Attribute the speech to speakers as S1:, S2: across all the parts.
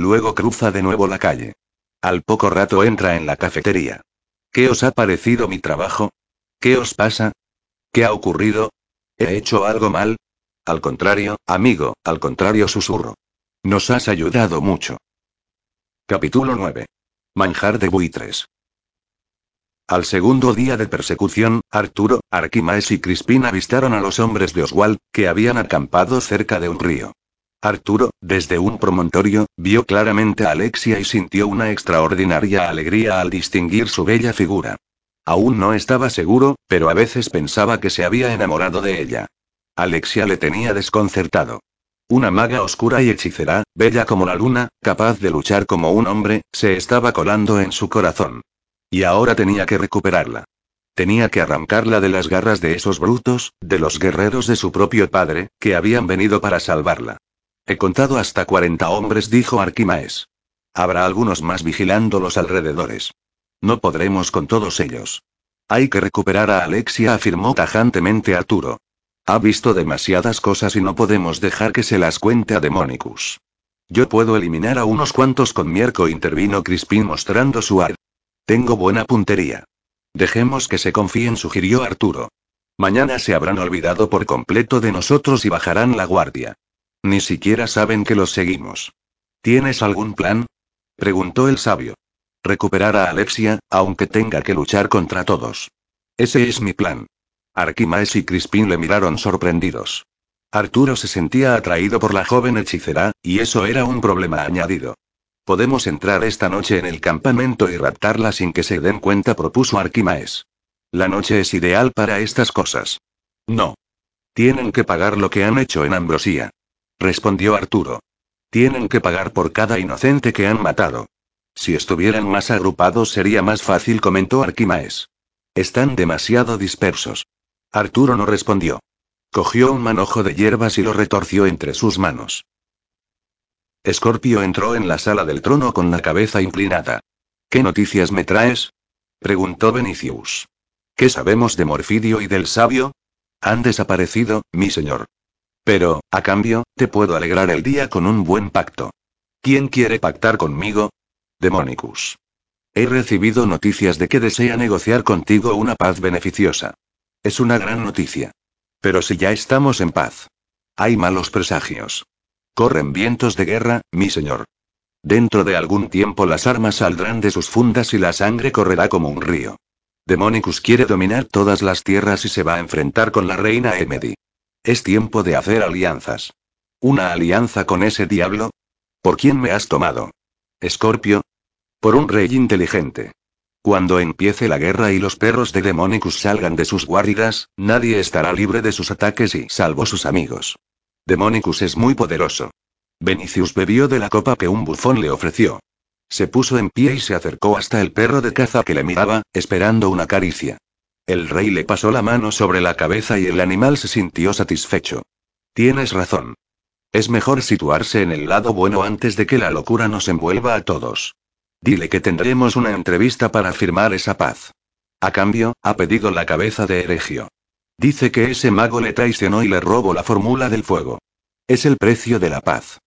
S1: luego cruza de nuevo la calle. Al poco rato entra en la cafetería. ¿Qué os ha parecido mi trabajo? ¿Qué os pasa? ¿Qué ha ocurrido? ¿He hecho algo mal? Al contrario, amigo, al contrario susurro. Nos has ayudado mucho. Capítulo 9. Manjar de buitres. Al segundo día de persecución, Arturo, Arquimaes y Crispín avistaron a los hombres de Oswald, que habían acampado cerca de un río. Arturo, desde un promontorio, vio claramente a Alexia y sintió una extraordinaria alegría al distinguir su bella figura. Aún no estaba seguro, pero a veces pensaba que se había enamorado de ella. Alexia le tenía desconcertado. Una maga oscura y hechicera, bella como la luna, capaz de luchar como un hombre, se estaba colando en su corazón. Y ahora tenía que recuperarla. Tenía que arrancarla de las garras de esos brutos, de los guerreros de su propio padre, que habían venido para salvarla. He contado hasta 40 hombres, dijo Arquimaes. Habrá algunos más vigilando los alrededores. No podremos con todos ellos. Hay que recuperar a Alexia, afirmó tajantemente Arturo. Ha visto demasiadas cosas y no podemos dejar que se las cuente a Demonicus. Yo puedo eliminar a unos cuantos con Mierco, intervino Crispin mostrando su ar. Tengo buena puntería. Dejemos que se confíen, sugirió Arturo. Mañana se habrán olvidado por completo de nosotros y bajarán la guardia. Ni siquiera saben que los seguimos. ¿Tienes algún plan? preguntó el sabio. Recuperar a Alexia, aunque tenga que luchar contra todos. Ese es mi plan. Arquimaes y Crispin le miraron sorprendidos. Arturo se sentía atraído por la joven hechicera, y eso era un problema añadido. Podemos entrar esta noche en el campamento y raptarla sin que se den cuenta, propuso Arquimaes. La noche es ideal para estas cosas. No. Tienen que pagar lo que han hecho en Ambrosía. Respondió Arturo. Tienen que pagar por cada inocente que han matado. Si estuvieran más agrupados sería más fácil, comentó Arquimaes. Están demasiado dispersos. Arturo no respondió. Cogió un manojo de hierbas y lo retorció entre sus manos. Escorpio entró en la sala del trono con la cabeza inclinada. ¿Qué noticias me traes? preguntó Benicius. ¿Qué sabemos de Morfidio y del sabio? Han desaparecido, mi señor. Pero, a cambio, te puedo alegrar el día con un buen pacto. ¿Quién quiere pactar conmigo? Demonicus. He recibido noticias de que desea negociar contigo una paz beneficiosa. Es una gran noticia. Pero si ya estamos en paz. Hay malos presagios. Corren vientos de guerra, mi señor. Dentro de algún tiempo las armas saldrán de sus fundas y la sangre correrá como un río. Demonicus quiere dominar todas las tierras y se va a enfrentar con la reina Emedy. Es tiempo de hacer alianzas. ¿Una alianza con ese diablo? ¿Por quién me has tomado? Escorpio. Por un rey inteligente. Cuando empiece la guerra y los perros de Demonicus salgan de sus guaridas, nadie estará libre de sus ataques y salvo sus amigos. Demonicus es muy poderoso. Benicius bebió de la copa que un bufón le ofreció. Se puso en pie y se acercó hasta el perro de caza que le miraba, esperando una caricia. El rey le pasó la mano sobre la cabeza y el animal se sintió satisfecho. Tienes razón. Es mejor situarse en el lado bueno antes de que la locura nos envuelva a todos. Dile que tendremos una entrevista para firmar esa paz. A cambio, ha pedido la cabeza de Eregio. Dice que ese mago le traicionó y le robó la fórmula del fuego. Es el precio de la paz.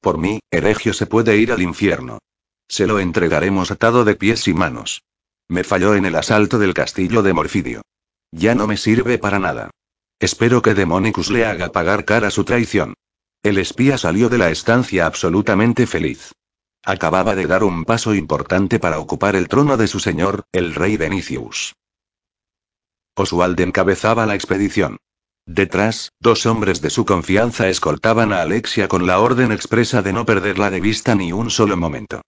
S1: Por mí, Eregio se puede ir al infierno. Se lo entregaremos atado de pies y manos. Me falló en el asalto del castillo de Morfidio. Ya no me sirve para nada. Espero que Demonicus le haga pagar cara su traición. El espía salió de la estancia absolutamente feliz. Acababa de dar un paso importante para ocupar el trono de su señor, el rey Benicius. Oswald encabezaba la expedición. Detrás, dos hombres de su confianza escoltaban a Alexia con la orden expresa de no perderla de vista ni un solo momento.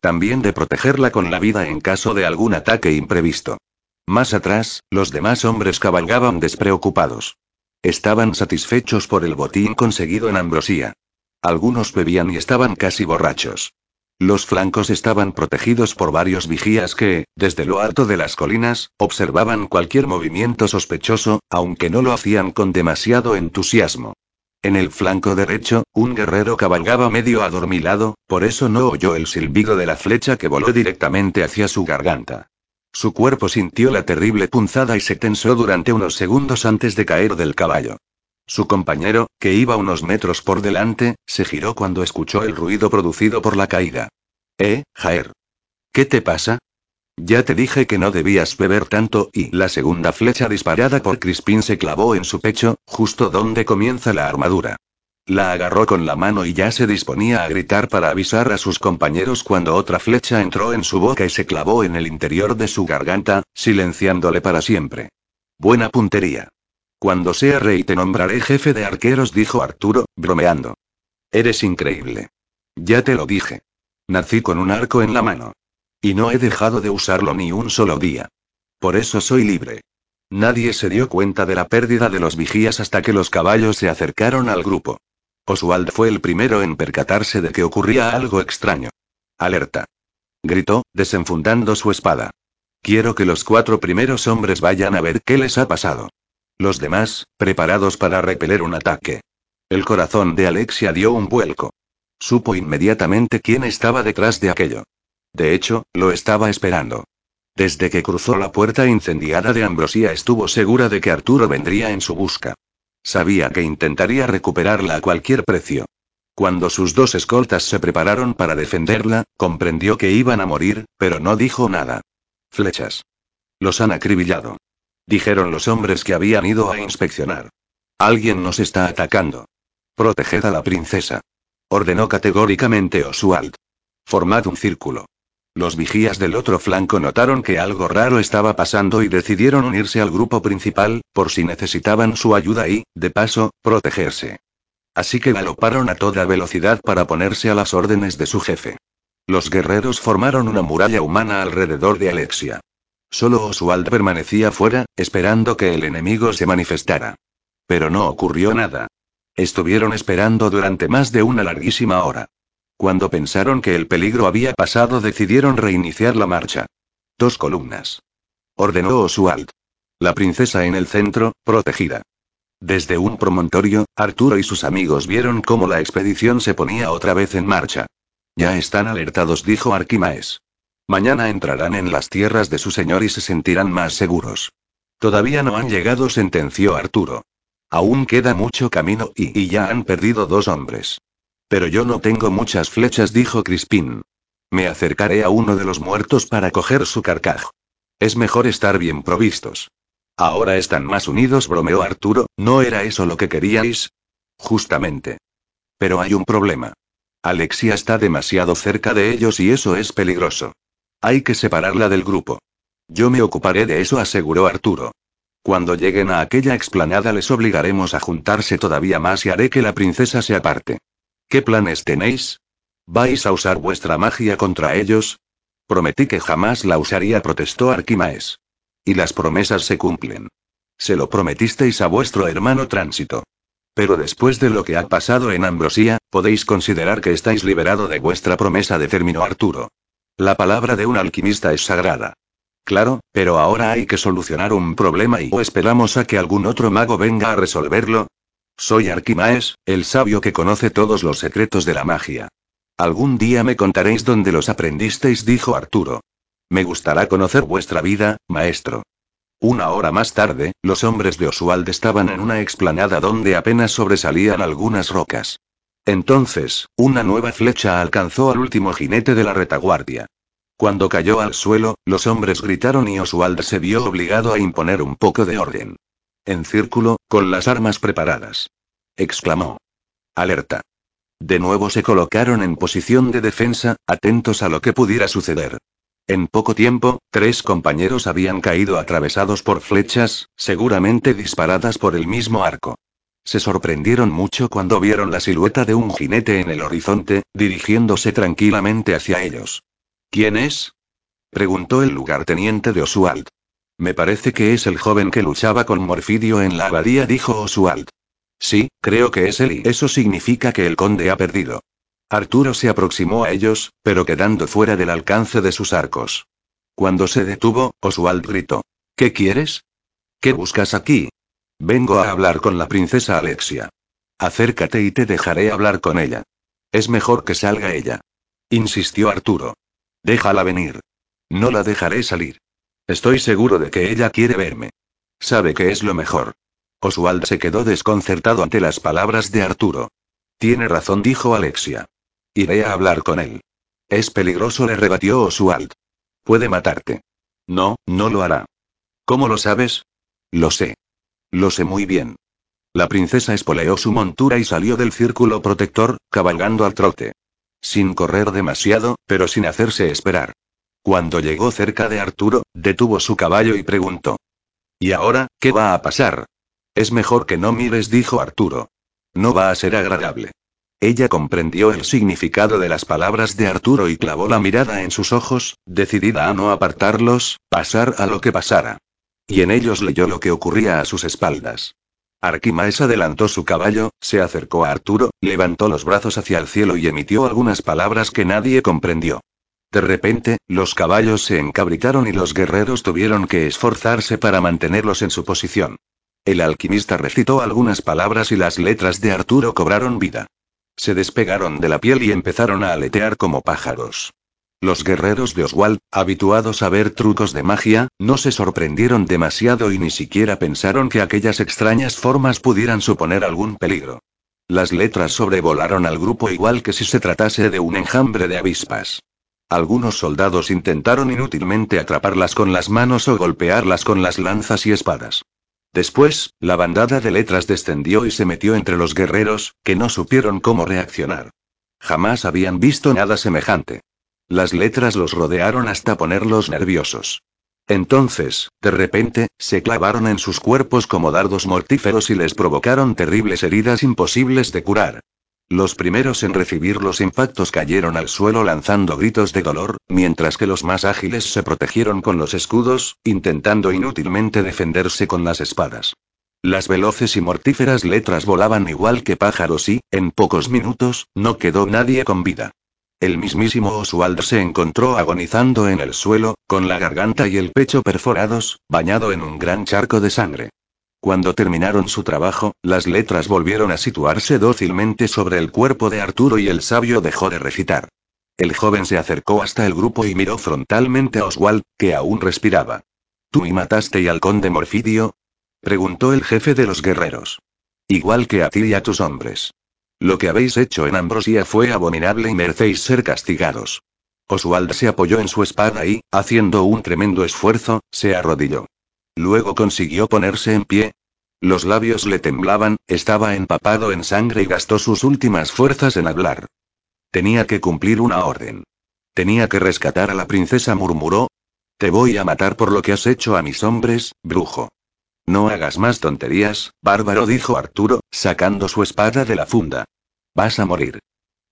S1: También de protegerla con la vida en caso de algún ataque imprevisto. Más atrás, los demás hombres cabalgaban despreocupados. Estaban satisfechos por el botín conseguido en Ambrosía. Algunos bebían y estaban casi borrachos. Los flancos estaban protegidos por varios vigías que, desde lo alto de las colinas, observaban cualquier movimiento sospechoso, aunque no lo hacían con demasiado entusiasmo. En el flanco derecho, un guerrero cabalgaba medio adormilado, por eso no oyó el silbido de la flecha que voló directamente hacia su garganta. Su cuerpo sintió la terrible punzada y se tensó durante unos segundos antes de caer del caballo. Su compañero, que iba unos metros por delante, se giró cuando escuchó el ruido producido por la caída. ¿Eh, Jaer? ¿Qué te pasa? Ya te dije que no debías beber tanto, y la segunda flecha disparada por Crispin se clavó en su pecho, justo donde comienza la armadura. La agarró con la mano y ya se disponía a gritar para avisar a sus compañeros cuando otra flecha entró en su boca y se clavó en el interior de su garganta, silenciándole para siempre. Buena puntería. Cuando sea rey te nombraré jefe de arqueros, dijo Arturo, bromeando. Eres increíble. Ya te lo dije. Nací con un arco en la mano. Y no he dejado de usarlo ni un solo día. Por eso soy libre. Nadie se dio cuenta de la pérdida de los vigías hasta que los caballos se acercaron al grupo. Oswald fue el primero en percatarse de que ocurría algo extraño. Alerta. Gritó, desenfundando su espada. Quiero que los cuatro primeros hombres vayan a ver qué les ha pasado. Los demás, preparados para repeler un ataque. El corazón de Alexia dio un vuelco. Supo inmediatamente quién estaba detrás de aquello. De hecho, lo estaba esperando. Desde que cruzó la puerta incendiada de Ambrosía estuvo segura de que Arturo vendría en su busca. Sabía que intentaría recuperarla a cualquier precio. Cuando sus dos escoltas se prepararon para defenderla, comprendió que iban a morir, pero no dijo nada. Flechas. Los han acribillado. Dijeron los hombres que habían ido a inspeccionar. Alguien nos está atacando. Proteged a la princesa. Ordenó categóricamente Oswald. Formad un círculo. Los vigías del otro flanco notaron que algo raro estaba pasando y decidieron unirse al grupo principal, por si necesitaban su ayuda y, de paso, protegerse. Así que galoparon a toda velocidad para ponerse a las órdenes de su jefe. Los guerreros formaron una muralla humana alrededor de Alexia. Solo Oswald permanecía fuera, esperando que el enemigo se manifestara. Pero no ocurrió nada. Estuvieron esperando durante más de una larguísima hora. Cuando pensaron que el peligro había pasado, decidieron reiniciar la marcha. Dos columnas. Ordenó Oswald. La princesa en el centro, protegida. Desde un promontorio, Arturo y sus amigos vieron cómo la expedición se ponía otra vez en marcha. Ya están alertados, dijo Arquimaes. Mañana entrarán en las tierras de su señor y se sentirán más seguros. Todavía no han llegado, sentenció Arturo. Aún queda mucho camino y, y ya han perdido dos hombres. Pero yo no tengo muchas flechas, dijo Crispín. Me acercaré a uno de los muertos para coger su carcaj. Es mejor estar bien provistos. Ahora están más unidos, bromeó Arturo, ¿no era eso lo que queríais? Justamente. Pero hay un problema. Alexia está demasiado cerca de ellos y eso es peligroso. Hay que separarla del grupo. Yo me ocuparé de eso, aseguró Arturo. Cuando lleguen a aquella explanada les obligaremos a juntarse todavía más y haré que la princesa se aparte. ¿Qué planes tenéis? ¿Vais a usar vuestra magia contra ellos? Prometí que jamás la usaría, protestó Arquimaes. Y las promesas se cumplen. Se lo prometisteis a vuestro hermano Tránsito. Pero después de lo que ha pasado en Ambrosía, podéis considerar que estáis liberado de vuestra promesa, determinó Arturo. La palabra de un alquimista es sagrada. Claro, pero ahora hay que solucionar un problema y o esperamos a que algún otro mago venga a resolverlo. Soy Arquimaes, el sabio que conoce todos los secretos de la magia. Algún día me contaréis dónde los aprendisteis, dijo Arturo. Me gustará conocer vuestra vida, maestro. Una hora más tarde, los hombres de Oswald estaban en una explanada donde apenas sobresalían algunas rocas. Entonces, una nueva flecha alcanzó al último jinete de la retaguardia. Cuando cayó al suelo, los hombres gritaron y Oswald se vio obligado a imponer un poco de orden. En círculo, con las armas preparadas. Exclamó. Alerta. De nuevo se colocaron en posición de defensa, atentos a lo que pudiera suceder. En poco tiempo, tres compañeros habían caído atravesados por flechas, seguramente disparadas por el mismo arco. Se sorprendieron mucho cuando vieron la silueta de un jinete en el horizonte, dirigiéndose tranquilamente hacia ellos. ¿Quién es? preguntó el lugarteniente de Oswald. Me parece que es el joven que luchaba con Morfidio en la abadía, dijo Oswald. Sí, creo que es él y eso significa que el conde ha perdido. Arturo se aproximó a ellos, pero quedando fuera del alcance de sus arcos. Cuando se detuvo, Oswald gritó. ¿Qué quieres? ¿Qué buscas aquí? Vengo a hablar con la princesa Alexia. Acércate y te dejaré hablar con ella. Es mejor que salga ella. Insistió Arturo. Déjala venir. No la dejaré salir. Estoy seguro de que ella quiere verme. Sabe que es lo mejor. Oswald se quedó desconcertado ante las palabras de Arturo. Tiene razón, dijo Alexia. Iré a hablar con él. Es peligroso, le rebatió Oswald. Puede matarte. No, no lo hará. ¿Cómo lo sabes? Lo sé. Lo sé muy bien. La princesa espoleó su montura y salió del círculo protector, cabalgando al trote. Sin correr demasiado, pero sin hacerse esperar. Cuando llegó cerca de Arturo, detuvo su caballo y preguntó. ¿Y ahora, qué va a pasar? Es mejor que no mires, dijo Arturo. No va a ser agradable. Ella comprendió el significado de las palabras de Arturo y clavó la mirada en sus ojos, decidida a no apartarlos, pasar a lo que pasara. Y en ellos leyó lo que ocurría a sus espaldas. Arquimaes adelantó su caballo, se acercó a Arturo, levantó los brazos hacia el cielo y emitió algunas palabras que nadie comprendió. De repente, los caballos se encabritaron y los guerreros tuvieron que esforzarse para mantenerlos en su posición. El alquimista recitó algunas palabras y las letras de Arturo cobraron vida. Se despegaron de la piel y empezaron a aletear como pájaros. Los guerreros de Oswald, habituados a ver trucos de magia, no se sorprendieron demasiado y ni siquiera pensaron que aquellas extrañas formas pudieran suponer algún peligro. Las letras sobrevolaron al grupo igual que si se tratase de un enjambre de avispas. Algunos soldados intentaron inútilmente atraparlas con las manos o golpearlas con las lanzas y espadas. Después, la bandada de letras descendió y se metió entre los guerreros, que no supieron cómo reaccionar. Jamás habían visto nada semejante. Las letras los rodearon hasta ponerlos nerviosos. Entonces, de repente, se clavaron en sus cuerpos como dardos mortíferos y les provocaron terribles heridas imposibles de curar. Los primeros en recibir los impactos cayeron al suelo lanzando gritos de dolor, mientras que los más ágiles se protegieron con los escudos, intentando inútilmente defenderse con las espadas. Las veloces y mortíferas letras volaban igual que pájaros y, en pocos minutos, no quedó nadie con vida. El mismísimo Oswald se encontró agonizando en el suelo, con la garganta y el pecho perforados, bañado en un gran charco de sangre. Cuando terminaron su trabajo, las letras volvieron a situarse dócilmente sobre el cuerpo de Arturo y el sabio dejó de recitar. El joven se acercó hasta el grupo y miró frontalmente a Oswald, que aún respiraba. ¿Tú y mataste y al conde Morfidio? preguntó el jefe de los guerreros. Igual que a ti y a tus hombres. Lo que habéis hecho en Ambrosia fue abominable y merecéis ser castigados. Oswald se apoyó en su espada y, haciendo un tremendo esfuerzo, se arrodilló. Luego consiguió ponerse en pie. Los labios le temblaban, estaba empapado en sangre y gastó sus últimas fuerzas en hablar. Tenía que cumplir una orden. Tenía que rescatar a la princesa, murmuró. Te voy a matar por lo que has hecho a mis hombres, brujo. No hagas más tonterías, bárbaro, dijo Arturo, sacando su espada de la funda. Vas a morir.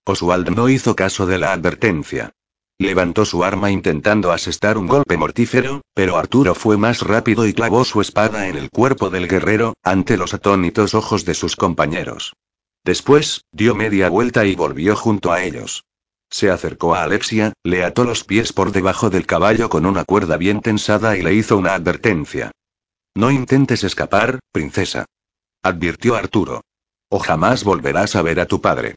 S1: Oswald no hizo caso de la advertencia. Levantó su arma intentando asestar un golpe mortífero, pero Arturo fue más rápido y clavó su espada en el cuerpo del guerrero, ante los atónitos ojos de sus compañeros. Después, dio media vuelta y volvió junto a ellos. Se acercó a Alexia, le ató los pies por debajo del caballo con una cuerda bien tensada y le hizo una advertencia. No intentes escapar, princesa. Advirtió Arturo. O jamás volverás a ver a tu padre.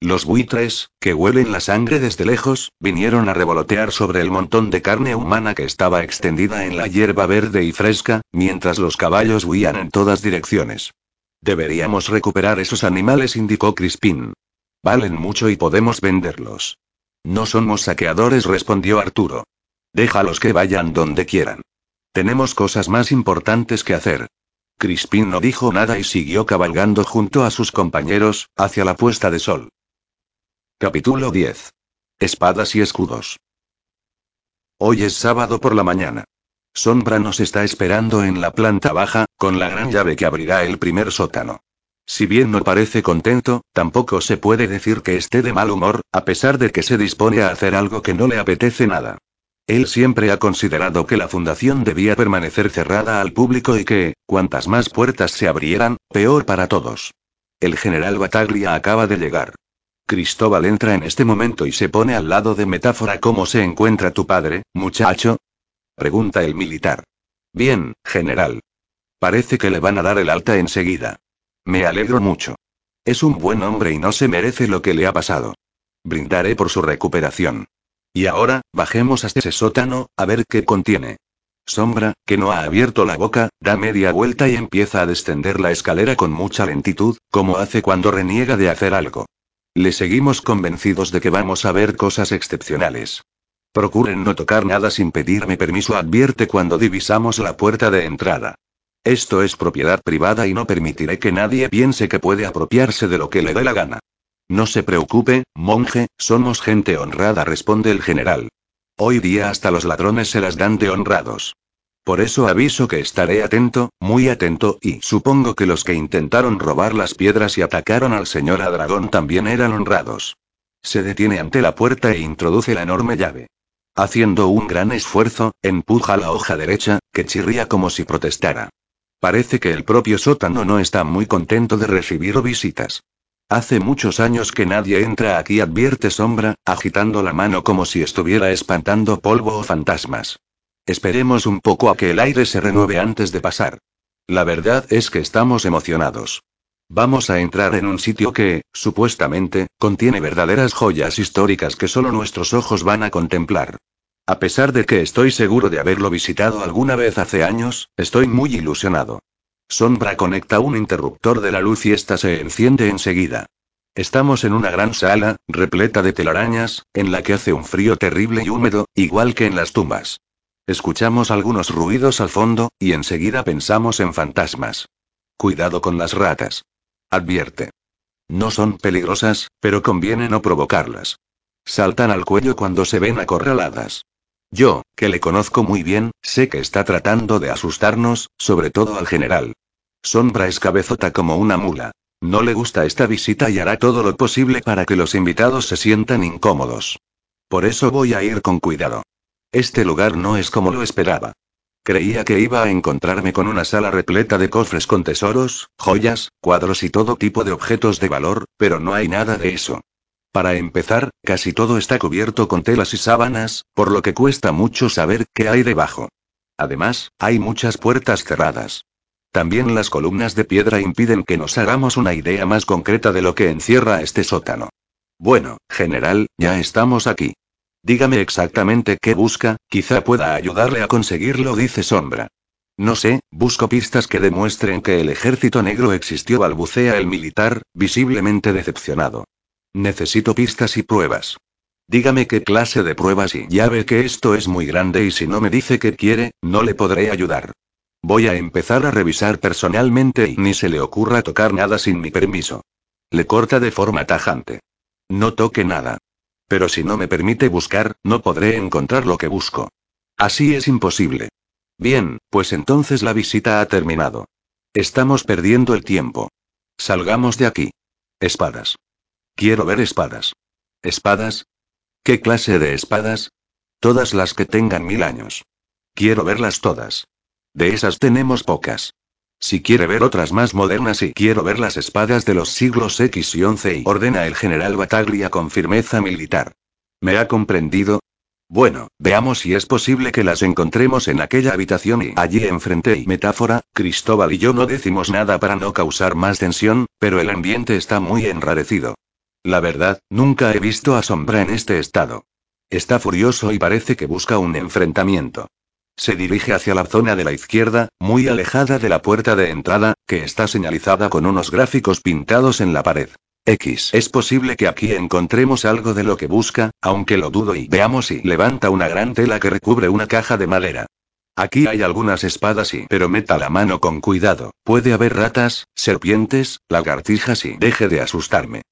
S1: Los buitres, que huelen la sangre desde lejos, vinieron a revolotear sobre el montón de carne humana que estaba extendida en la hierba verde y fresca, mientras los caballos huían en todas direcciones. Deberíamos recuperar esos animales, indicó Crispín. Valen mucho y podemos venderlos. No somos saqueadores, respondió Arturo. Déjalos que vayan donde quieran. Tenemos cosas más importantes que hacer. Crispín no dijo nada y siguió cabalgando junto a sus compañeros, hacia la puesta de sol. Capítulo 10. Espadas y escudos. Hoy es sábado por la mañana. Sombra nos está esperando en la planta baja, con la gran llave que abrirá el primer sótano. Si bien no parece contento, tampoco se puede decir que esté de mal humor, a pesar de que se dispone a hacer algo que no le apetece nada. Él siempre ha considerado que la fundación debía permanecer cerrada al público y que, cuantas más puertas se abrieran, peor para todos. El general Bataglia acaba de llegar. Cristóbal entra en este momento y se pone al lado de Metáfora. ¿Cómo se encuentra tu padre, muchacho? Pregunta el militar. Bien, general. Parece que le van a dar el alta enseguida. Me alegro mucho. Es un buen hombre y no se merece lo que le ha pasado. Brindaré por su recuperación. Y ahora, bajemos hasta ese sótano, a ver qué contiene. Sombra, que no ha abierto la boca, da media vuelta y empieza a descender la escalera con mucha lentitud, como hace cuando reniega de hacer algo. Le seguimos convencidos de que vamos a ver cosas excepcionales. Procuren no tocar nada sin pedirme permiso, advierte cuando divisamos la puerta de entrada. Esto es propiedad privada y no permitiré que nadie piense que puede apropiarse de lo que le dé la gana. No se preocupe, monje, somos gente honrada, responde el general. Hoy día hasta los ladrones se las dan de honrados. Por eso aviso que estaré atento, muy atento, y supongo que los que intentaron robar las piedras y atacaron al señor Adragón también eran honrados. Se detiene ante la puerta e introduce la enorme llave. Haciendo un gran esfuerzo, empuja la hoja derecha, que chirría como si protestara. Parece que el propio sótano no está muy contento de recibir visitas. Hace muchos años que nadie entra aquí, advierte Sombra, agitando la mano como si estuviera espantando polvo o fantasmas. Esperemos un poco a que el aire se renueve antes de pasar. La verdad es que estamos emocionados. Vamos a entrar en un sitio que, supuestamente, contiene verdaderas joyas históricas que solo nuestros ojos van a contemplar. A pesar de que estoy seguro de haberlo visitado alguna vez hace años, estoy muy ilusionado. Sombra conecta un interruptor de la luz y esta se enciende enseguida. Estamos en una gran sala, repleta de telarañas, en la que hace un frío terrible y húmedo, igual que en las tumbas. Escuchamos algunos ruidos al fondo, y enseguida pensamos en fantasmas. Cuidado con las ratas. Advierte. No son peligrosas, pero conviene no provocarlas. Saltan al cuello cuando se ven acorraladas. Yo, que le conozco muy bien, sé que está tratando de asustarnos, sobre todo al general. Sombra es cabezota como una mula. No le gusta esta visita y hará todo lo posible para que los invitados se sientan incómodos. Por eso voy a ir con cuidado. Este lugar no es como lo esperaba. Creía que iba a encontrarme con una sala repleta de cofres con tesoros, joyas, cuadros y todo tipo de objetos de valor, pero no hay nada de eso. Para empezar, casi todo está cubierto con telas y sábanas, por lo que cuesta mucho saber qué hay debajo. Además, hay muchas puertas cerradas. También las columnas de piedra impiden que nos hagamos una idea más concreta de lo que encierra este sótano. Bueno, general, ya estamos aquí. Dígame exactamente qué busca, quizá pueda ayudarle a conseguirlo, dice Sombra. No sé, busco pistas que demuestren que el ejército negro existió, balbucea el militar, visiblemente decepcionado. Necesito pistas y pruebas. Dígame qué clase de pruebas y ya ve que esto es muy grande y si no me dice qué quiere, no le podré ayudar. Voy a empezar a revisar personalmente y ni se le ocurra tocar nada sin mi permiso. Le corta de forma tajante. No toque nada. Pero si no me permite buscar, no podré encontrar lo que busco. Así es imposible. Bien, pues entonces la visita ha terminado. Estamos perdiendo el tiempo. Salgamos de aquí. Espadas. Quiero ver espadas. ¿Espadas? ¿Qué clase de espadas? Todas las que tengan mil años. Quiero verlas todas. De esas tenemos pocas. Si quiere ver otras más modernas y quiero ver las espadas de los siglos X y XI y ordena el general Bataglia con firmeza militar. ¿Me ha comprendido? Bueno, veamos si es posible que las encontremos en aquella habitación y allí enfrente y metáfora, Cristóbal y yo no decimos nada para no causar más tensión, pero el ambiente está muy enrarecido. La verdad, nunca he visto a Sombra en este estado. Está furioso y parece que busca un enfrentamiento. Se dirige hacia la zona de la izquierda, muy alejada de la puerta de entrada, que está señalizada con unos gráficos pintados en la pared. X. Es posible que aquí encontremos algo de lo que busca, aunque lo dudo y veamos si levanta una gran tela que recubre una caja de madera. Aquí hay algunas espadas y pero meta la mano con cuidado, puede haber ratas, serpientes, lagartijas y deje de asustarme.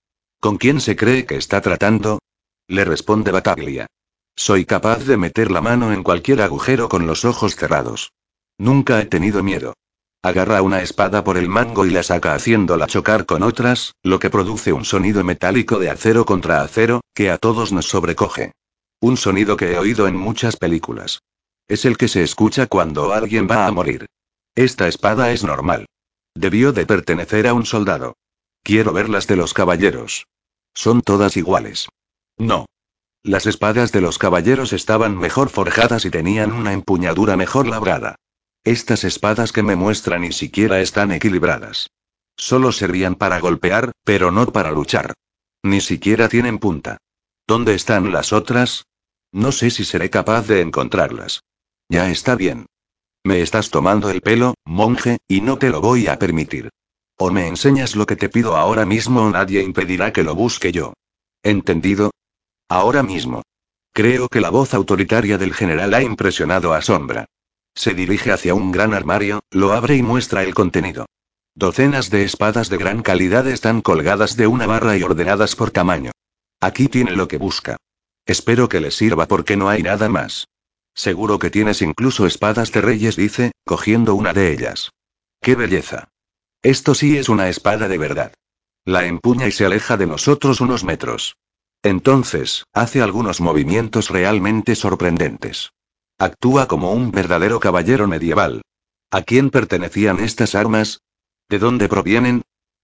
S1: ¿Con quién se cree que está tratando? Le responde Bataglia. Soy capaz de meter la mano en cualquier agujero con los ojos cerrados. Nunca he tenido miedo. Agarra una espada por el mango y la saca haciéndola chocar con otras, lo que produce un sonido metálico de acero contra acero, que a todos nos sobrecoge. Un sonido que he oído en muchas películas. Es el que se escucha cuando alguien va a morir. Esta espada es normal. Debió de pertenecer a un soldado. Quiero ver las de los caballeros. Son todas iguales. No. Las espadas de los caballeros estaban mejor forjadas y tenían una empuñadura mejor labrada. Estas espadas que me muestran ni siquiera están equilibradas. Solo servían para golpear, pero no para luchar. Ni siquiera tienen punta. ¿Dónde están las otras? No sé si seré capaz de encontrarlas. Ya está bien. Me estás tomando el pelo, monje, y no te lo voy a permitir. O me enseñas lo que te pido ahora mismo o nadie impedirá que lo busque yo. ¿Entendido? Ahora mismo. Creo que la voz autoritaria del general ha impresionado a Sombra. Se dirige hacia un gran armario, lo abre y muestra el contenido. Docenas de espadas de gran calidad están colgadas de una barra y ordenadas por tamaño. Aquí tiene lo que busca. Espero que le sirva porque no hay nada más. Seguro que tienes incluso espadas de reyes, dice, cogiendo una de ellas. ¡Qué belleza! Esto sí es una espada de verdad. La empuña y se aleja de nosotros unos metros. Entonces, hace algunos movimientos realmente sorprendentes. Actúa como un verdadero caballero medieval. ¿A quién pertenecían estas armas? ¿De dónde provienen?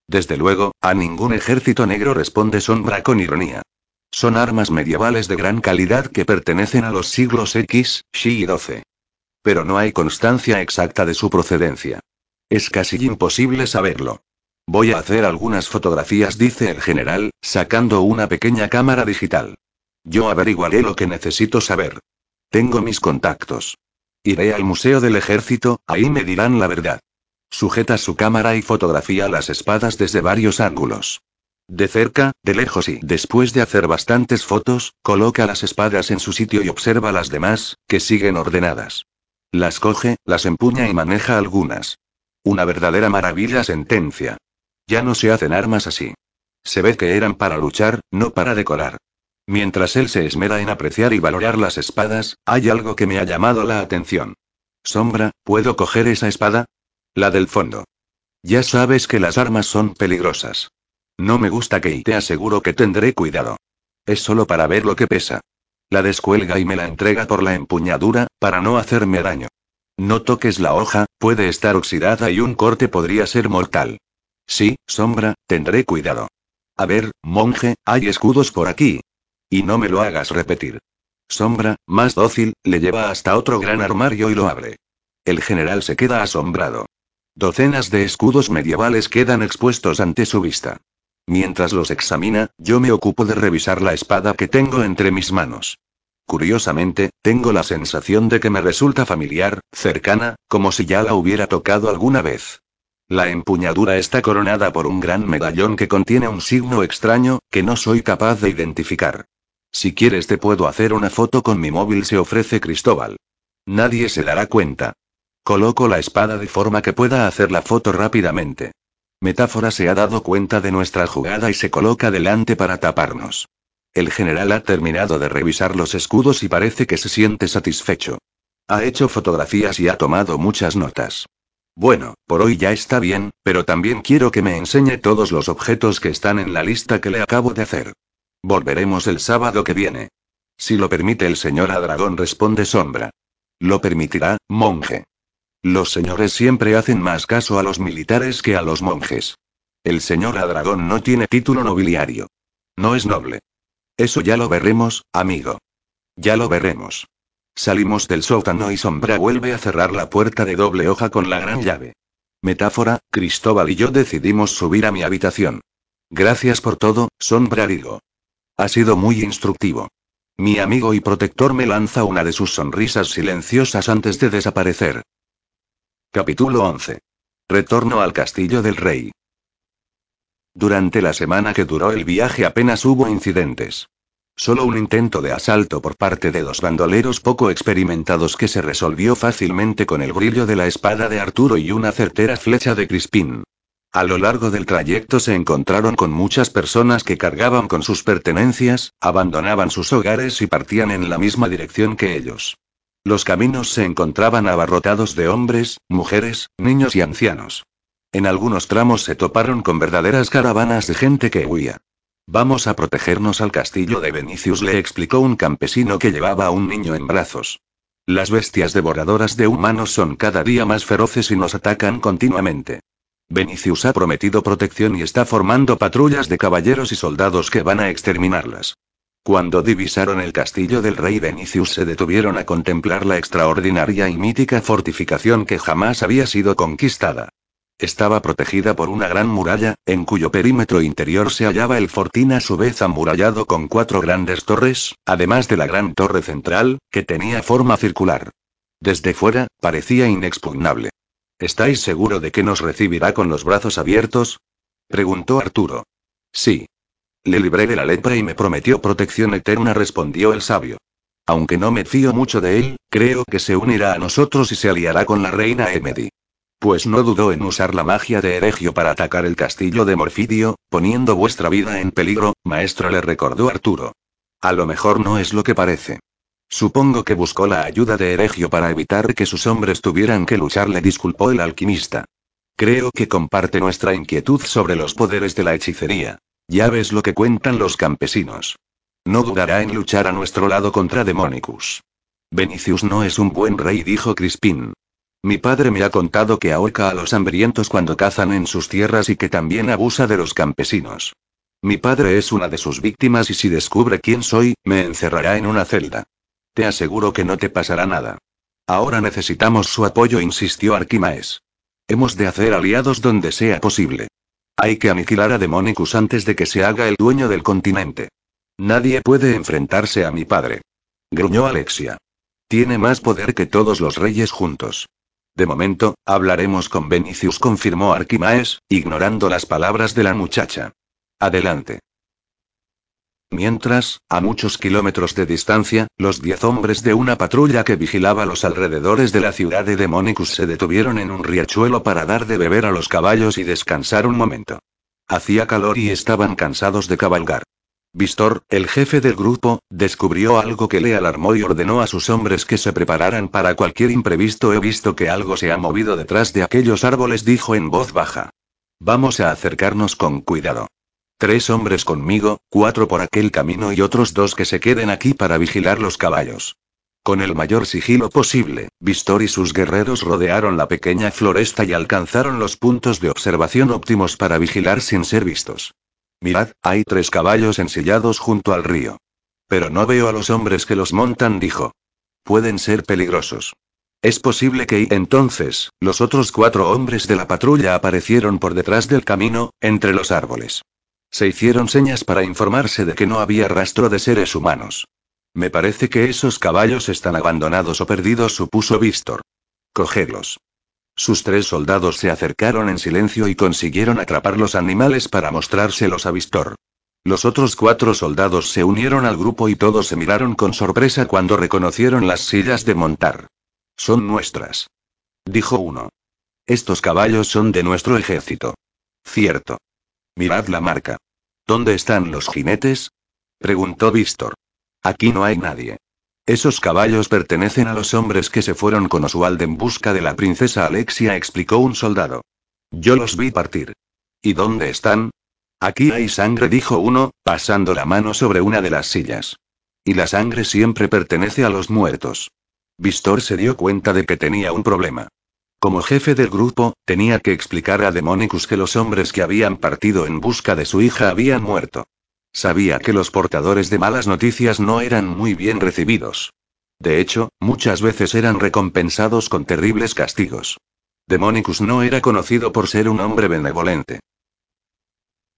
S1: Desde luego, a ningún ejército negro responde Sombra con ironía. Son armas medievales de gran calidad que pertenecen a los siglos X, Xi y XII. Pero no hay constancia exacta de su procedencia. Es casi imposible saberlo. Voy a hacer algunas fotografías, dice el general, sacando una pequeña cámara digital. Yo averiguaré lo que necesito saber. Tengo mis contactos. Iré al Museo del Ejército, ahí me dirán la verdad. Sujeta su cámara y fotografía las espadas desde varios ángulos. De cerca, de lejos y después de hacer bastantes fotos, coloca las espadas en su sitio y observa las demás, que siguen ordenadas. Las coge, las empuña y maneja algunas. Una verdadera maravilla sentencia. Ya no se hacen armas así. Se ve que eran para luchar, no para decorar. Mientras él se esmera en apreciar y valorar las espadas, hay algo que me ha llamado la atención. Sombra, ¿puedo coger esa espada? La del fondo. Ya sabes que las armas son peligrosas. No me gusta que y te aseguro que tendré cuidado. Es solo para ver lo que pesa. La descuelga y me la entrega por la empuñadura, para no hacerme daño. No toques la hoja, puede estar oxidada y un corte podría ser mortal. Sí, sombra, tendré cuidado. A ver, monje, hay escudos por aquí. Y no me lo hagas repetir. Sombra, más dócil, le lleva hasta otro gran armario y lo abre. El general se queda asombrado. Docenas de escudos medievales quedan expuestos ante su vista. Mientras los examina, yo me ocupo de revisar la espada que tengo entre mis manos. Curiosamente, tengo la sensación de que me resulta familiar, cercana, como si ya la hubiera tocado alguna vez. La empuñadura está coronada por un gran medallón que contiene un signo extraño, que no soy capaz de identificar. Si quieres te puedo hacer una foto con mi móvil, se ofrece Cristóbal. Nadie se dará cuenta. Coloco la espada de forma que pueda hacer la foto rápidamente. Metáfora se ha dado cuenta de nuestra jugada y se coloca delante para taparnos. El general ha terminado de revisar los escudos y parece que se siente satisfecho. Ha hecho fotografías y ha tomado muchas notas. Bueno, por hoy ya está bien, pero también quiero que me enseñe todos los objetos que están en la lista que le acabo de hacer. Volveremos el sábado que viene. Si lo permite el señor Adragón, responde Sombra. Lo permitirá, monje. Los señores siempre hacen más caso a los militares que a los monjes. El señor Adragón no tiene título nobiliario. No es noble. Eso ya lo veremos, amigo. Ya lo veremos. Salimos del sótano y Sombra vuelve a cerrar la puerta de doble hoja con la gran llave. Metáfora, Cristóbal y yo decidimos subir a mi habitación. Gracias por todo, Sombra digo. Ha sido muy instructivo. Mi amigo y protector me lanza una de sus sonrisas silenciosas antes de desaparecer. Capítulo 11. Retorno al castillo del rey. Durante la semana que duró el viaje apenas hubo incidentes. Solo un intento de asalto por parte de dos bandoleros poco experimentados que se resolvió fácilmente con el brillo de la espada de Arturo y una certera flecha de Crispín. A lo largo del trayecto se encontraron con muchas personas que cargaban con sus pertenencias, abandonaban sus hogares y partían en la misma dirección que ellos. Los caminos se encontraban abarrotados de hombres, mujeres, niños y ancianos. En algunos tramos se toparon con verdaderas caravanas de gente que huía. Vamos a protegernos al castillo de Benicius, le explicó un campesino que llevaba a un niño en brazos. Las bestias devoradoras de humanos son cada día más feroces y nos atacan continuamente. Benicius ha prometido protección y está formando patrullas de caballeros y soldados que van a exterminarlas. Cuando divisaron el castillo del rey Benicius se detuvieron a contemplar la extraordinaria y mítica fortificación que jamás había sido conquistada. Estaba protegida por una gran muralla, en cuyo perímetro interior se hallaba el fortín a su vez amurallado con cuatro grandes torres, además de la gran torre central, que tenía forma circular. Desde fuera, parecía inexpugnable. ¿Estáis seguro de que nos recibirá con los brazos abiertos? preguntó Arturo. Sí. Le libré de la lepra y me prometió protección eterna, respondió el sabio. Aunque no me fío mucho de él, creo que se unirá a nosotros y se aliará con la reina Emedy. Pues no dudó en usar la magia de Eregio para atacar el castillo de Morfidio, poniendo vuestra vida en peligro, maestro le recordó Arturo. A lo mejor no es lo que parece. Supongo que buscó la ayuda de Eregio para evitar que sus hombres tuvieran que luchar, le disculpó el alquimista. Creo que comparte nuestra inquietud sobre los poderes de la hechicería. Ya ves lo que cuentan los campesinos. No dudará en luchar a nuestro lado contra Demonicus. Benicius no es un buen rey, dijo Crispín. Mi padre me ha contado que ahorca a los hambrientos cuando cazan en sus tierras y que también abusa de los campesinos. Mi padre es una de sus víctimas y si descubre quién soy, me encerrará en una celda. Te aseguro que no te pasará nada. Ahora necesitamos su apoyo, insistió Arquimaes. Hemos de hacer aliados donde sea posible. Hay que aniquilar a Demonicus antes de que se haga el dueño del continente. Nadie puede enfrentarse a mi padre. Gruñó Alexia. Tiene más poder que todos los reyes juntos. De momento, hablaremos con Benicius, confirmó Arquimaes, ignorando las palabras de la muchacha. Adelante. Mientras, a muchos kilómetros de distancia, los diez hombres de una patrulla que vigilaba los alrededores de la ciudad de Demonicus se detuvieron en un riachuelo para dar de beber a los caballos y descansar un momento. Hacía calor y estaban cansados de cabalgar. Vistor, el jefe del grupo, descubrió algo que le alarmó y ordenó a sus hombres que se prepararan para cualquier imprevisto. He visto que algo se ha movido detrás de aquellos árboles, dijo en voz baja. Vamos a acercarnos con cuidado. Tres hombres conmigo, cuatro por aquel camino y otros dos que se queden aquí para vigilar los caballos. Con el mayor sigilo posible, Vistor y sus guerreros rodearon la pequeña floresta y alcanzaron los puntos de observación óptimos para vigilar sin ser vistos. Mirad, hay tres caballos ensillados junto al río. Pero no veo a los hombres que los montan, dijo. Pueden ser peligrosos. Es posible que y entonces, los otros cuatro hombres de la patrulla aparecieron por detrás del camino, entre los árboles. Se hicieron señas para informarse de que no había rastro de seres humanos. Me parece que esos caballos están abandonados o perdidos, supuso Víctor. Cogedlos. Sus tres soldados se acercaron en silencio y consiguieron atrapar los animales para mostrárselos a Vistor. Los otros cuatro soldados se unieron al grupo y todos se miraron con sorpresa cuando reconocieron las sillas de montar. Son nuestras. Dijo uno. Estos caballos son de nuestro ejército. Cierto. Mirad la marca. ¿Dónde están los jinetes? preguntó Víctor. Aquí no hay nadie. Esos caballos pertenecen a los hombres que se fueron con Oswald en busca de la princesa Alexia, explicó un soldado. Yo los vi partir. ¿Y dónde están? Aquí hay sangre, dijo uno, pasando la mano sobre una de las sillas. Y la sangre siempre pertenece a los muertos. Vistor se dio cuenta de que tenía un problema. Como jefe del grupo, tenía que explicar a Demonicus que los hombres que habían partido en busca de su hija habían muerto. Sabía que los portadores de malas noticias no eran muy bien recibidos. De hecho, muchas veces eran recompensados con terribles castigos. Demonicus no era conocido por ser un hombre benevolente.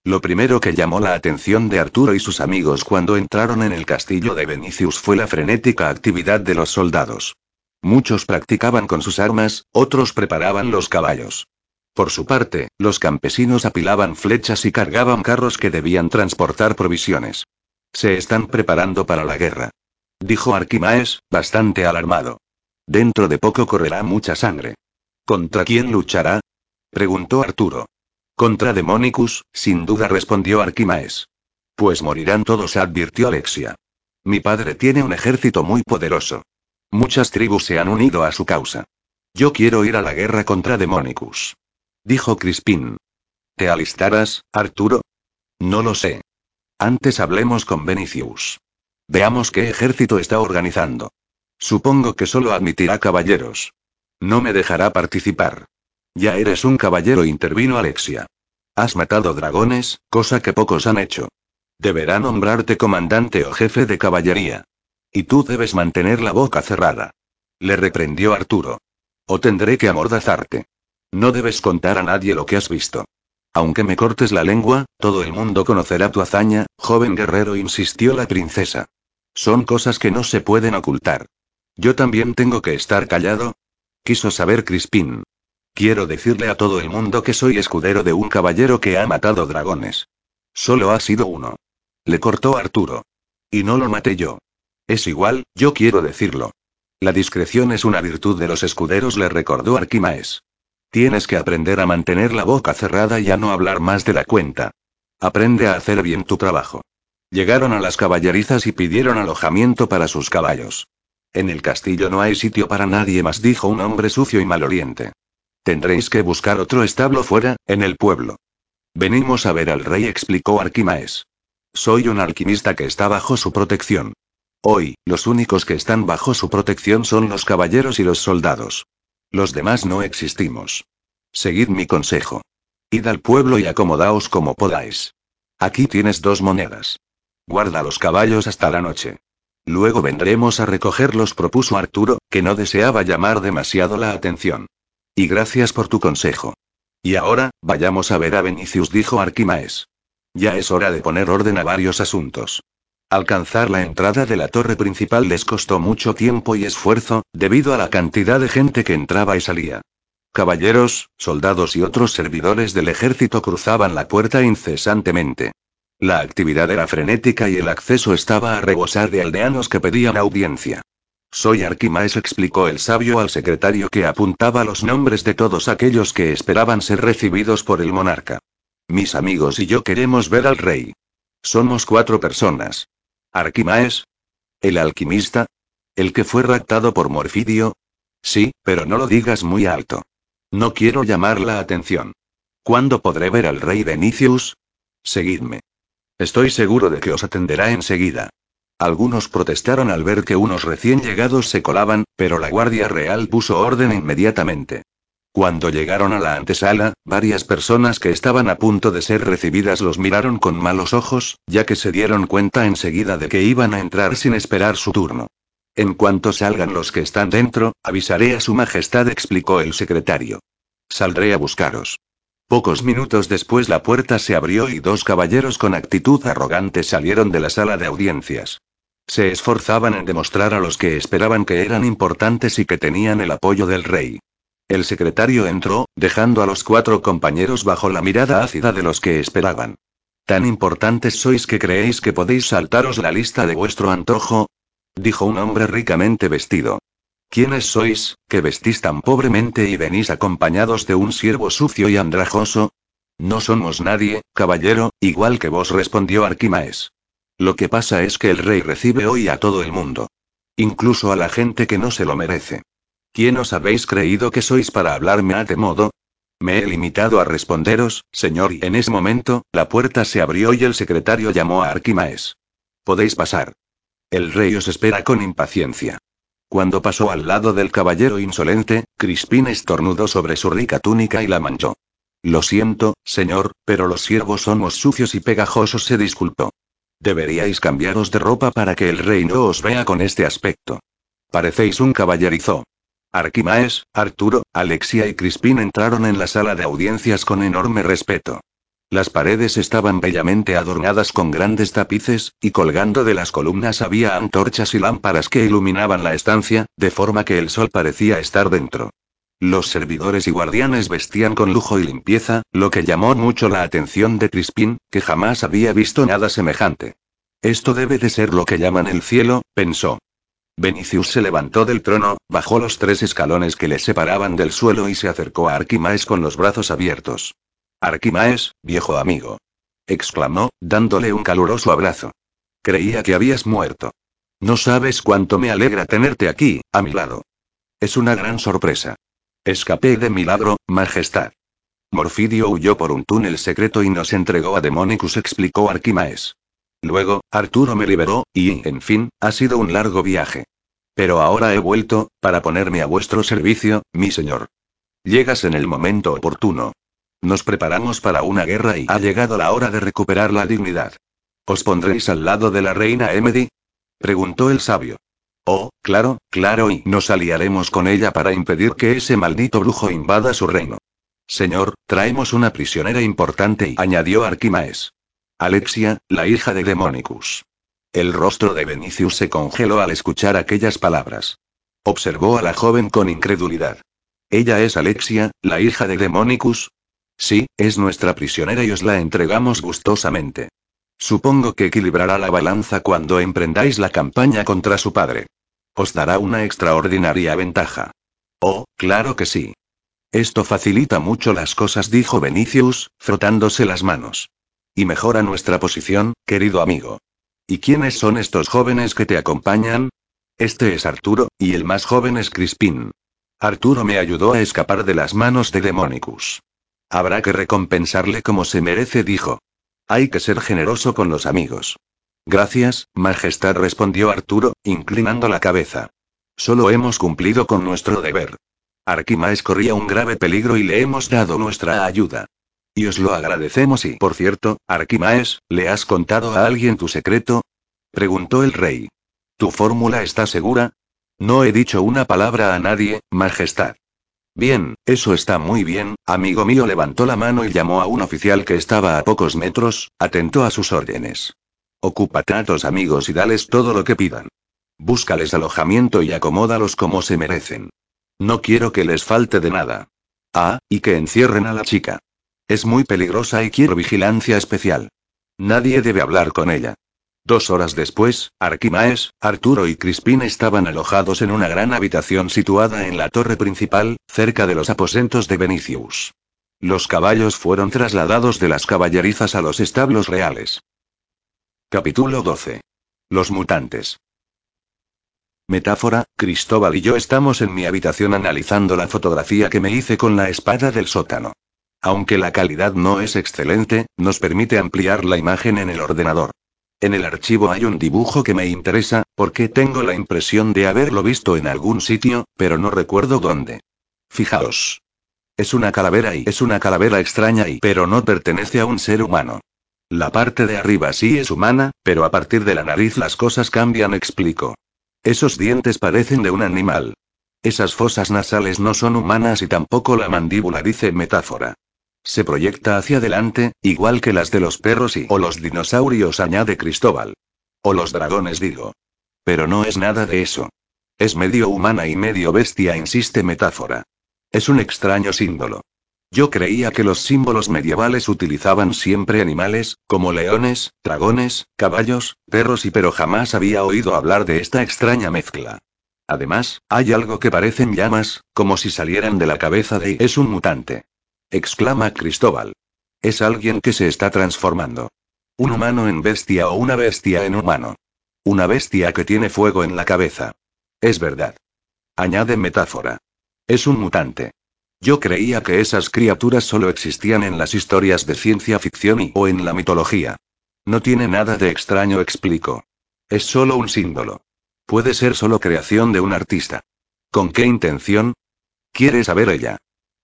S1: Lo primero que llamó la atención de Arturo y sus amigos cuando entraron en el castillo de Benicius fue la frenética actividad de los soldados. Muchos practicaban con sus armas, otros preparaban los caballos. Por su parte, los campesinos apilaban flechas y cargaban carros que debían transportar provisiones. Se están preparando para la guerra. Dijo Arquimaes, bastante alarmado. Dentro de poco correrá mucha sangre. ¿Contra quién luchará? preguntó Arturo. Contra Demonicus, sin duda respondió Arquimaes. Pues morirán todos, advirtió Alexia. Mi padre tiene un ejército muy poderoso. Muchas tribus se han unido a su causa. Yo quiero ir a la guerra contra Demonicus. Dijo Crispín. ¿Te alistarás, Arturo? No lo sé. Antes hablemos con Benicius. Veamos qué ejército está organizando. Supongo que solo admitirá caballeros. No me dejará participar. Ya eres un caballero, intervino Alexia. Has matado dragones, cosa que pocos han hecho. Deberá nombrarte comandante o jefe de caballería. Y tú debes mantener la boca cerrada. Le reprendió Arturo. O tendré que amordazarte. No debes contar a nadie lo que has visto. Aunque me cortes la lengua, todo el mundo conocerá tu hazaña, joven guerrero, insistió la princesa. Son cosas que no se pueden ocultar. ¿Yo también tengo que estar callado? Quiso saber Crispín. Quiero decirle a todo el mundo que soy escudero de un caballero que ha matado dragones. Solo ha sido uno. Le cortó Arturo. Y no lo maté yo. Es igual, yo quiero decirlo. La discreción es una virtud de los escuderos, le recordó Arquimaes. Tienes que aprender a mantener la boca cerrada y a no hablar más de la cuenta. Aprende a hacer bien tu trabajo. Llegaron a las caballerizas y pidieron alojamiento para sus caballos. En el castillo no hay sitio para nadie más, dijo un hombre sucio y maloliente. Tendréis que buscar otro establo fuera, en el pueblo. Venimos a ver al rey, explicó Arquimaes. Soy un alquimista que está bajo su protección. Hoy, los únicos que están bajo su protección son los caballeros y los soldados. Los demás no existimos. Seguid mi consejo. Id al pueblo y acomodaos como podáis. Aquí tienes dos monedas. Guarda los caballos hasta la noche. Luego vendremos a recogerlos, propuso Arturo, que no deseaba llamar demasiado la atención. Y gracias por tu consejo. Y ahora, vayamos a ver a Benicius, dijo Arquimaes. Ya es hora de poner orden a varios asuntos. Alcanzar la entrada de la torre principal les costó mucho tiempo y esfuerzo, debido a la cantidad de gente que entraba y salía. Caballeros, soldados y otros servidores del ejército cruzaban la puerta incesantemente. La actividad era frenética y el acceso estaba a rebosar de aldeanos que pedían audiencia. Soy Arquimaes, explicó el sabio al secretario que apuntaba los nombres de todos aquellos que esperaban ser recibidos por el monarca. Mis amigos y yo queremos ver al rey. Somos cuatro personas. Arquimaes. ¿El alquimista? ¿El que fue raptado por Morfidio? Sí, pero no lo digas muy alto. No quiero llamar la atención. ¿Cuándo podré ver al rey Benicius? Seguidme. Estoy seguro de que os atenderá enseguida. Algunos protestaron al ver que unos recién llegados se colaban, pero la Guardia Real puso orden inmediatamente. Cuando llegaron a la antesala, varias personas que estaban a punto de ser recibidas los miraron con malos ojos, ya que se dieron cuenta enseguida de que iban a entrar sin esperar su turno. En cuanto salgan los que están dentro, avisaré a su majestad, explicó el secretario. Saldré a buscaros. Pocos minutos después la puerta se abrió y dos caballeros con actitud arrogante salieron de la sala de audiencias. Se esforzaban en demostrar a los que esperaban que eran importantes y que tenían el apoyo del rey. El secretario entró, dejando a los cuatro compañeros bajo la mirada ácida de los que esperaban. ¿Tan importantes sois que creéis que podéis saltaros la lista de vuestro antojo? dijo un hombre ricamente vestido. ¿Quiénes sois, que vestís tan pobremente y venís acompañados de un siervo sucio y andrajoso? No somos nadie, caballero, igual que vos respondió Arquimaes. Lo que pasa es que el rey recibe hoy a todo el mundo. Incluso a la gente que no se lo merece. ¿Quién os habéis creído que sois para hablarme a de modo? Me he limitado a responderos, señor, y en ese momento, la puerta se abrió y el secretario llamó a Arquimaes. Podéis pasar. El rey os espera con impaciencia. Cuando pasó al lado del caballero insolente, Crispín estornudó sobre su rica túnica y la manchó. Lo siento, señor, pero los siervos somos sucios y pegajosos, se disculpó. Deberíais cambiaros de ropa para que el rey no os vea con este aspecto. Parecéis un caballerizo. Arquimaes, Arturo, Alexia y Crispín entraron en la sala de audiencias con enorme respeto. Las paredes estaban bellamente adornadas con grandes tapices, y colgando de las columnas había antorchas y lámparas que iluminaban la estancia, de forma que el sol parecía estar dentro. Los servidores y guardianes vestían con lujo y limpieza, lo que llamó mucho la atención de Crispín, que jamás había visto nada semejante. Esto debe de ser lo que llaman el cielo, pensó. Benicius se levantó del trono, bajó los tres escalones que le separaban del suelo y se acercó a Arquimaes con los brazos abiertos. Arquimaes, viejo amigo. exclamó, dándole un caluroso abrazo. Creía que habías muerto. No sabes cuánto me alegra tenerte aquí, a mi lado. Es una gran sorpresa. Escapé de milagro, majestad. Morfidio huyó por un túnel secreto y nos entregó a Demonicus, explicó Arquimaes. Luego, Arturo me liberó, y, en fin, ha sido un largo viaje. Pero ahora he vuelto, para ponerme a vuestro servicio, mi señor. Llegas en el momento oportuno. Nos preparamos para una guerra y ha llegado la hora de recuperar la dignidad. ¿Os pondréis al lado de la reina Emedy? preguntó el sabio. Oh, claro, claro, y nos aliaremos con ella para impedir que ese maldito brujo invada su reino. Señor, traemos una prisionera importante y añadió Arquimaes. Alexia, la hija de Demonicus. El rostro de Benicius se congeló al escuchar aquellas palabras. Observó a la joven con incredulidad. Ella es Alexia, la hija de Demonicus. Sí, es nuestra prisionera y os la entregamos gustosamente. Supongo que equilibrará la balanza cuando emprendáis la campaña contra su padre. Os dará una extraordinaria ventaja. Oh, claro que sí. Esto facilita mucho las cosas, dijo Benicius, frotándose las manos. Y mejora nuestra posición, querido amigo. ¿Y quiénes son estos jóvenes que te acompañan? Este es Arturo, y el más joven es Crispín. Arturo me ayudó a escapar de las manos de Demonicus. Habrá que recompensarle como se merece, dijo. Hay que ser generoso con los amigos. Gracias, Majestad, respondió Arturo, inclinando la cabeza. Solo hemos cumplido con nuestro deber. Arquimaes corría un grave peligro y le hemos dado nuestra ayuda. Y os lo agradecemos y, por cierto, Arquimaes, ¿le has contado a alguien tu secreto? preguntó el rey. ¿Tu fórmula está segura? No he dicho una palabra a nadie, Majestad. Bien, eso está muy bien, amigo mío levantó la mano y llamó a un oficial que estaba a pocos metros, atento a sus órdenes. Ocúpate a tus amigos y dales todo lo que pidan. Búscales alojamiento y acomódalos como se merecen. No quiero que les falte de nada. Ah, y que encierren a la chica. Es muy peligrosa y quiero vigilancia especial. Nadie debe hablar con ella. Dos horas después, Arquimaes, Arturo y Crispín estaban alojados en una gran habitación situada en la torre principal, cerca de los aposentos de Benicius. Los caballos fueron trasladados de las caballerizas a los establos reales. Capítulo 12. Los mutantes. Metáfora, Cristóbal y yo estamos en mi habitación analizando la fotografía que me hice con la espada del sótano. Aunque la calidad no es excelente, nos permite ampliar la imagen en el ordenador. En el archivo hay un dibujo que me interesa, porque tengo la impresión de haberlo visto en algún sitio, pero no recuerdo dónde. Fijaos. Es una calavera y es una calavera extraña y pero no pertenece a un ser humano. La parte de arriba sí es humana, pero a partir de la nariz las cosas cambian, explico. Esos dientes parecen de un animal. Esas fosas nasales no son humanas y tampoco la mandíbula dice metáfora. Se proyecta hacia adelante, igual que las de los perros y o los dinosaurios, añade Cristóbal. O los dragones, digo. Pero no es nada de eso. Es medio humana y medio bestia, insiste metáfora. Es un extraño símbolo. Yo creía que los símbolos medievales utilizaban siempre animales, como leones, dragones, caballos, perros y pero jamás había oído hablar de esta extraña mezcla. Además, hay algo que parecen llamas, como si salieran de la cabeza de... Es un mutante exclama Cristóbal. Es alguien que se está transformando. Un humano en bestia o una bestia en humano. Una bestia que tiene fuego en la cabeza. Es verdad. Añade metáfora. Es un mutante. Yo creía que esas criaturas solo existían en las historias de ciencia ficción y o en la mitología. No tiene nada de extraño, explico. Es solo un símbolo. Puede ser solo creación de un artista. ¿Con qué intención? Quiere saber ella.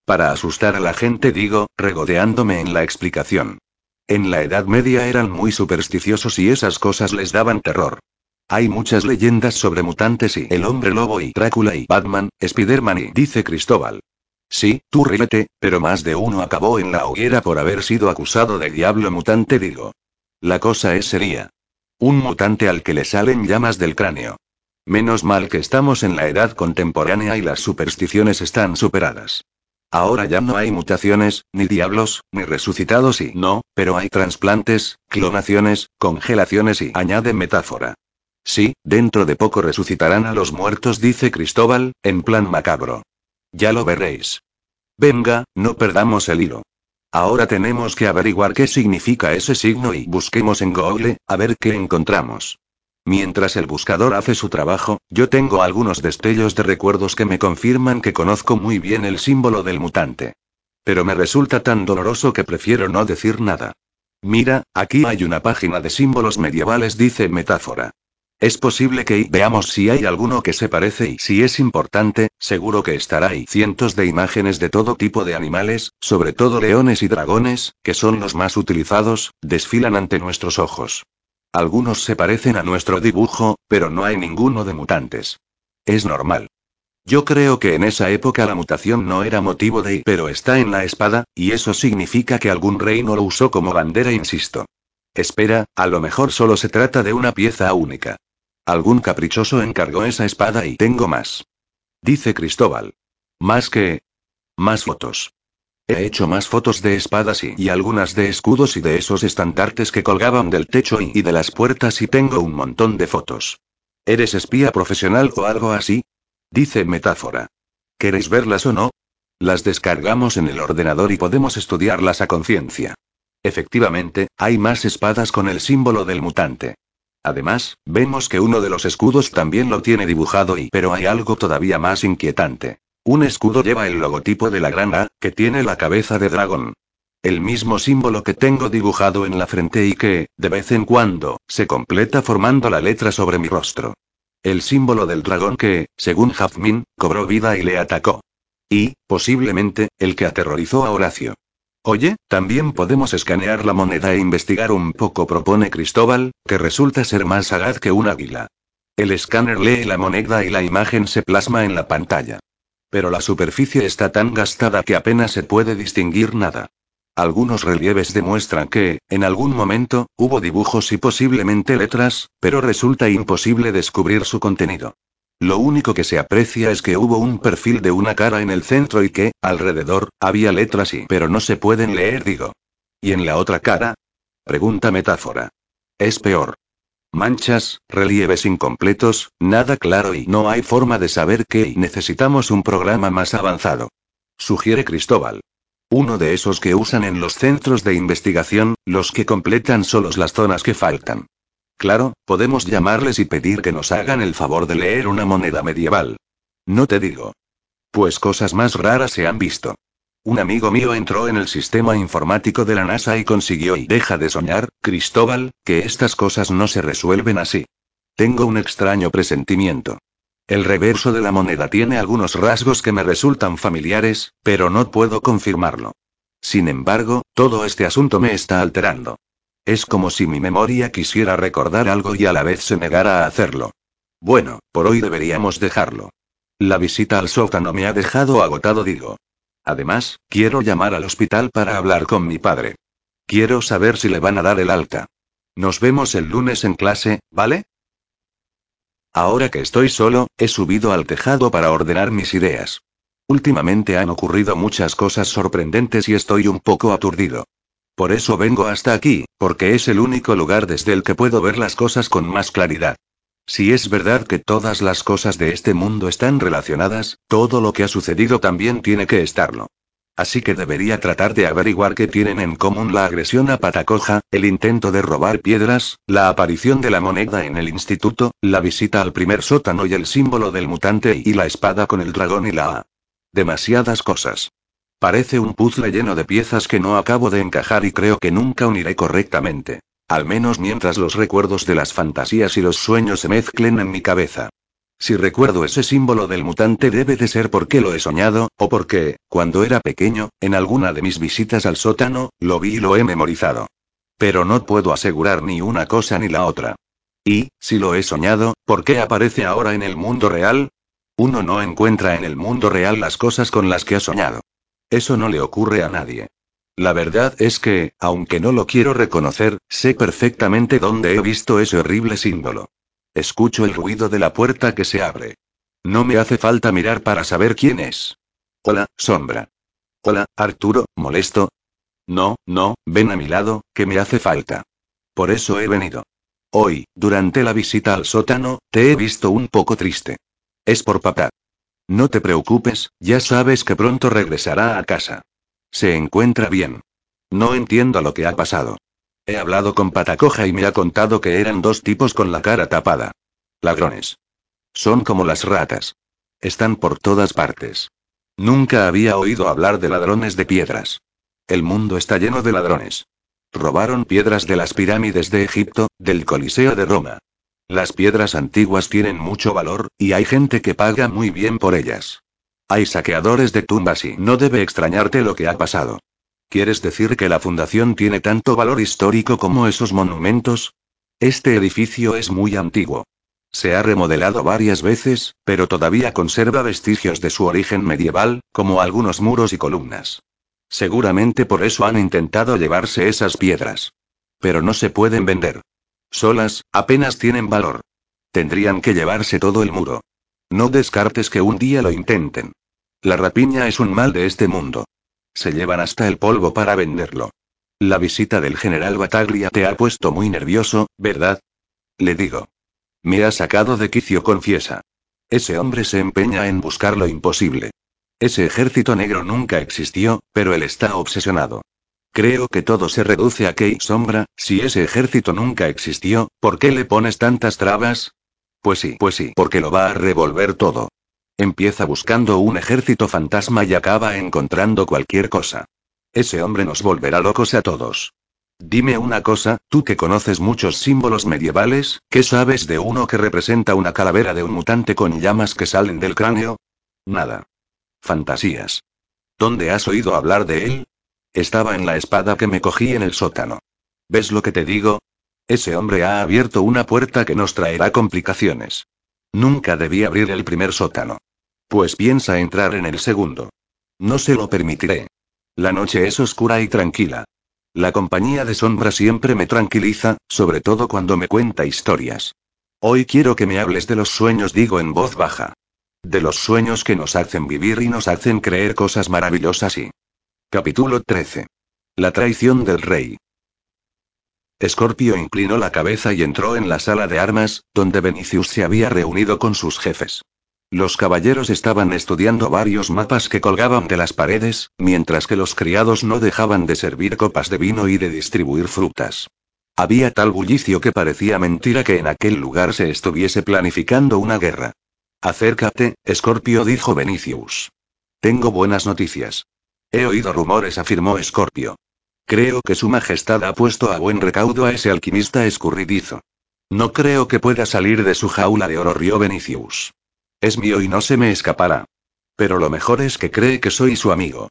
S1: Para asustar a la gente digo, regodeándome en la explicación. En la Edad Media eran muy supersticiosos y esas cosas les daban terror. Hay muchas leyendas sobre mutantes y el hombre lobo y Drácula y Batman, Spiderman y dice Cristóbal. Sí, tú ríete, pero más de uno acabó en la hoguera por haber sido acusado de diablo mutante, digo. La cosa es sería. Un mutante al que le salen llamas del cráneo. Menos mal que estamos en la edad contemporánea y las supersticiones están superadas. Ahora ya no hay mutaciones, ni diablos, ni resucitados y no, pero hay trasplantes, clonaciones, congelaciones y añade metáfora. Sí, dentro de poco resucitarán a los muertos, dice Cristóbal, en plan macabro. Ya lo veréis. Venga, no perdamos el hilo. Ahora tenemos que averiguar qué significa ese signo y busquemos en Google, a ver qué encontramos. Mientras el buscador hace su trabajo, yo tengo algunos destellos de recuerdos que me confirman que conozco muy bien el símbolo del mutante. Pero me resulta tan doloroso que prefiero no decir nada. Mira, aquí hay una página de símbolos medievales, dice metáfora. Es posible que veamos si hay alguno que se parece y si es importante, seguro que estará ahí. Cientos de imágenes de todo tipo de animales, sobre todo leones y dragones, que son los más utilizados, desfilan ante nuestros ojos. Algunos se parecen a nuestro dibujo, pero no hay ninguno de mutantes. Es normal. Yo creo que en esa época la mutación no era motivo de... Pero está en la espada, y eso significa que algún rey no lo usó como bandera, insisto. Espera, a lo mejor solo se trata de una pieza única. Algún caprichoso encargó esa espada y tengo más. Dice Cristóbal. Más que... Más fotos. He hecho más fotos de espadas y, algunas de escudos y de esos estandartes que colgaban del techo y, y de las puertas y tengo un montón de fotos. ¿Eres espía profesional o algo así? Dice metáfora. ¿Queréis verlas o no? Las descargamos en el ordenador y podemos estudiarlas a conciencia. Efectivamente, hay más espadas con el símbolo del mutante. Además, vemos que uno de los escudos también lo tiene dibujado y pero hay algo todavía más inquietante. Un escudo lleva el logotipo de la gran A, que tiene la cabeza de dragón. El mismo símbolo que tengo dibujado en la frente y que, de vez en cuando, se completa formando la letra sobre mi rostro. El símbolo del dragón que, según Jazmin, cobró vida y le atacó. Y, posiblemente, el que aterrorizó a Horacio. Oye, también podemos escanear la moneda e investigar un poco, propone Cristóbal, que resulta ser más sagaz que un águila. El escáner lee la moneda y la imagen se plasma en la pantalla. Pero la superficie está tan gastada que apenas se puede distinguir nada. Algunos relieves demuestran que, en algún momento, hubo dibujos y posiblemente letras, pero resulta imposible descubrir su contenido. Lo único que se aprecia es que hubo un perfil de una cara en el centro y que, alrededor, había letras y pero no se pueden leer, digo. ¿Y en la otra cara? Pregunta metáfora. Es peor. Manchas, relieves incompletos, nada claro y no hay forma de saber qué y necesitamos un programa más avanzado. Sugiere Cristóbal. Uno de esos que usan en los centros de investigación, los que completan solos las zonas que faltan. Claro, podemos llamarles y pedir que nos hagan el favor de leer una moneda medieval. No te digo. Pues cosas más raras se han visto. Un amigo mío entró en el sistema informático de la NASA y consiguió y deja de soñar, Cristóbal, que estas cosas no se resuelven así. Tengo un extraño presentimiento. El reverso de la moneda tiene algunos rasgos que me resultan familiares, pero no puedo confirmarlo. Sin embargo, todo este asunto me está alterando. Es como si mi memoria quisiera recordar algo y a la vez se negara a hacerlo. Bueno, por hoy deberíamos dejarlo. La visita al sótano me ha dejado agotado, digo. Además, quiero llamar al hospital para hablar con mi padre. Quiero saber si le van a dar el alta. Nos vemos el lunes en clase, ¿vale? Ahora que estoy solo, he subido al tejado para ordenar mis ideas. Últimamente han ocurrido muchas cosas sorprendentes y estoy un poco aturdido. Por eso vengo hasta aquí, porque es el único lugar desde el que puedo ver las cosas con más claridad. Si es verdad que todas las cosas de este mundo están relacionadas, todo lo que ha sucedido también tiene que estarlo. Así que debería tratar de averiguar qué tienen en común la agresión a Patacoja, el intento de robar piedras, la aparición de la moneda en el instituto, la visita al primer sótano y el símbolo del mutante y la espada con el dragón y la A. Demasiadas cosas. Parece un puzzle lleno de piezas que no acabo de encajar y creo que nunca uniré correctamente. Al menos mientras los recuerdos de las fantasías y los sueños se mezclen en mi cabeza. Si recuerdo ese símbolo del mutante debe de ser porque lo he soñado, o porque, cuando era pequeño, en alguna de mis visitas al sótano, lo vi y lo he memorizado. Pero no puedo asegurar ni una cosa ni la otra. Y, si lo he soñado, ¿por qué aparece ahora en el mundo real? Uno no encuentra en el mundo real las cosas con las que ha soñado. Eso no le ocurre a nadie. La verdad es que, aunque no lo quiero reconocer, sé perfectamente dónde he visto ese horrible símbolo. Escucho el ruido de la puerta que se abre. No me hace falta mirar para saber quién es. Hola, sombra. Hola, Arturo, molesto. No, no, ven a mi lado, que me hace falta. Por eso he venido. Hoy, durante la visita al sótano, te he visto un poco triste. Es por papá. No te preocupes, ya sabes que pronto regresará a casa. Se encuentra bien. No entiendo lo que ha pasado. He hablado con Patacoja y me ha contado que eran dos tipos con la cara tapada. Ladrones. Son como las ratas. Están por todas partes. Nunca había oído hablar de ladrones de piedras. El mundo está lleno de ladrones. Robaron piedras de las pirámides de Egipto, del Coliseo de Roma. Las piedras antiguas tienen mucho valor, y hay gente que paga muy bien por ellas. Hay saqueadores de tumbas y no debe extrañarte lo que ha pasado. ¿Quieres decir que la fundación tiene tanto valor histórico como esos monumentos? Este edificio es muy antiguo. Se ha remodelado varias veces, pero todavía conserva vestigios de su origen medieval, como algunos muros y columnas. Seguramente por eso han intentado llevarse esas piedras. Pero no se pueden vender. Solas, apenas tienen valor. Tendrían que llevarse todo el muro. No descartes que un día lo intenten. La rapiña es un mal de este mundo. Se llevan hasta el polvo para venderlo. La visita del general Bataglia te ha puesto muy nervioso, ¿verdad? Le digo. Me ha sacado de quicio, confiesa. Ese hombre se empeña en buscar lo imposible. Ese ejército negro nunca existió, pero él está obsesionado. Creo que todo se reduce a Kate Sombra, si ese ejército nunca existió, ¿por qué le pones tantas trabas? Pues sí, pues sí, porque lo va a revolver todo. Empieza buscando un ejército fantasma y acaba encontrando cualquier cosa. Ese hombre nos volverá locos a todos. Dime una cosa, tú que conoces muchos símbolos medievales, ¿qué sabes de uno que representa una calavera de un mutante con llamas que salen del cráneo? Nada. Fantasías. ¿Dónde has oído hablar de él? Estaba en la espada que me cogí en el sótano. ¿Ves lo que te digo? Ese hombre ha abierto una puerta que nos traerá complicaciones. Nunca debí abrir el primer sótano. Pues piensa entrar en el segundo. No se lo permitiré. La noche es oscura y tranquila. La compañía de sombra siempre me tranquiliza, sobre todo cuando me cuenta historias. Hoy quiero que me hables de los sueños, digo en voz baja. De los sueños que nos hacen vivir y nos hacen creer cosas maravillosas y... Capítulo 13. La traición del rey. Escorpio inclinó la cabeza y entró en la sala de armas, donde Benicius se había reunido con sus jefes. Los caballeros estaban estudiando varios mapas que colgaban de las paredes, mientras que los criados no dejaban de servir copas de vino y de distribuir frutas. Había tal bullicio que parecía mentira que en aquel lugar se estuviese planificando una guerra. Acércate, Escorpio dijo Benicius. Tengo buenas noticias. He oído rumores, afirmó Escorpio. Creo que Su Majestad ha puesto a buen recaudo a ese alquimista escurridizo. No creo que pueda salir de su jaula de oro, rió Benicius. Es mío y no se me escapará. Pero lo mejor es que cree que soy su amigo.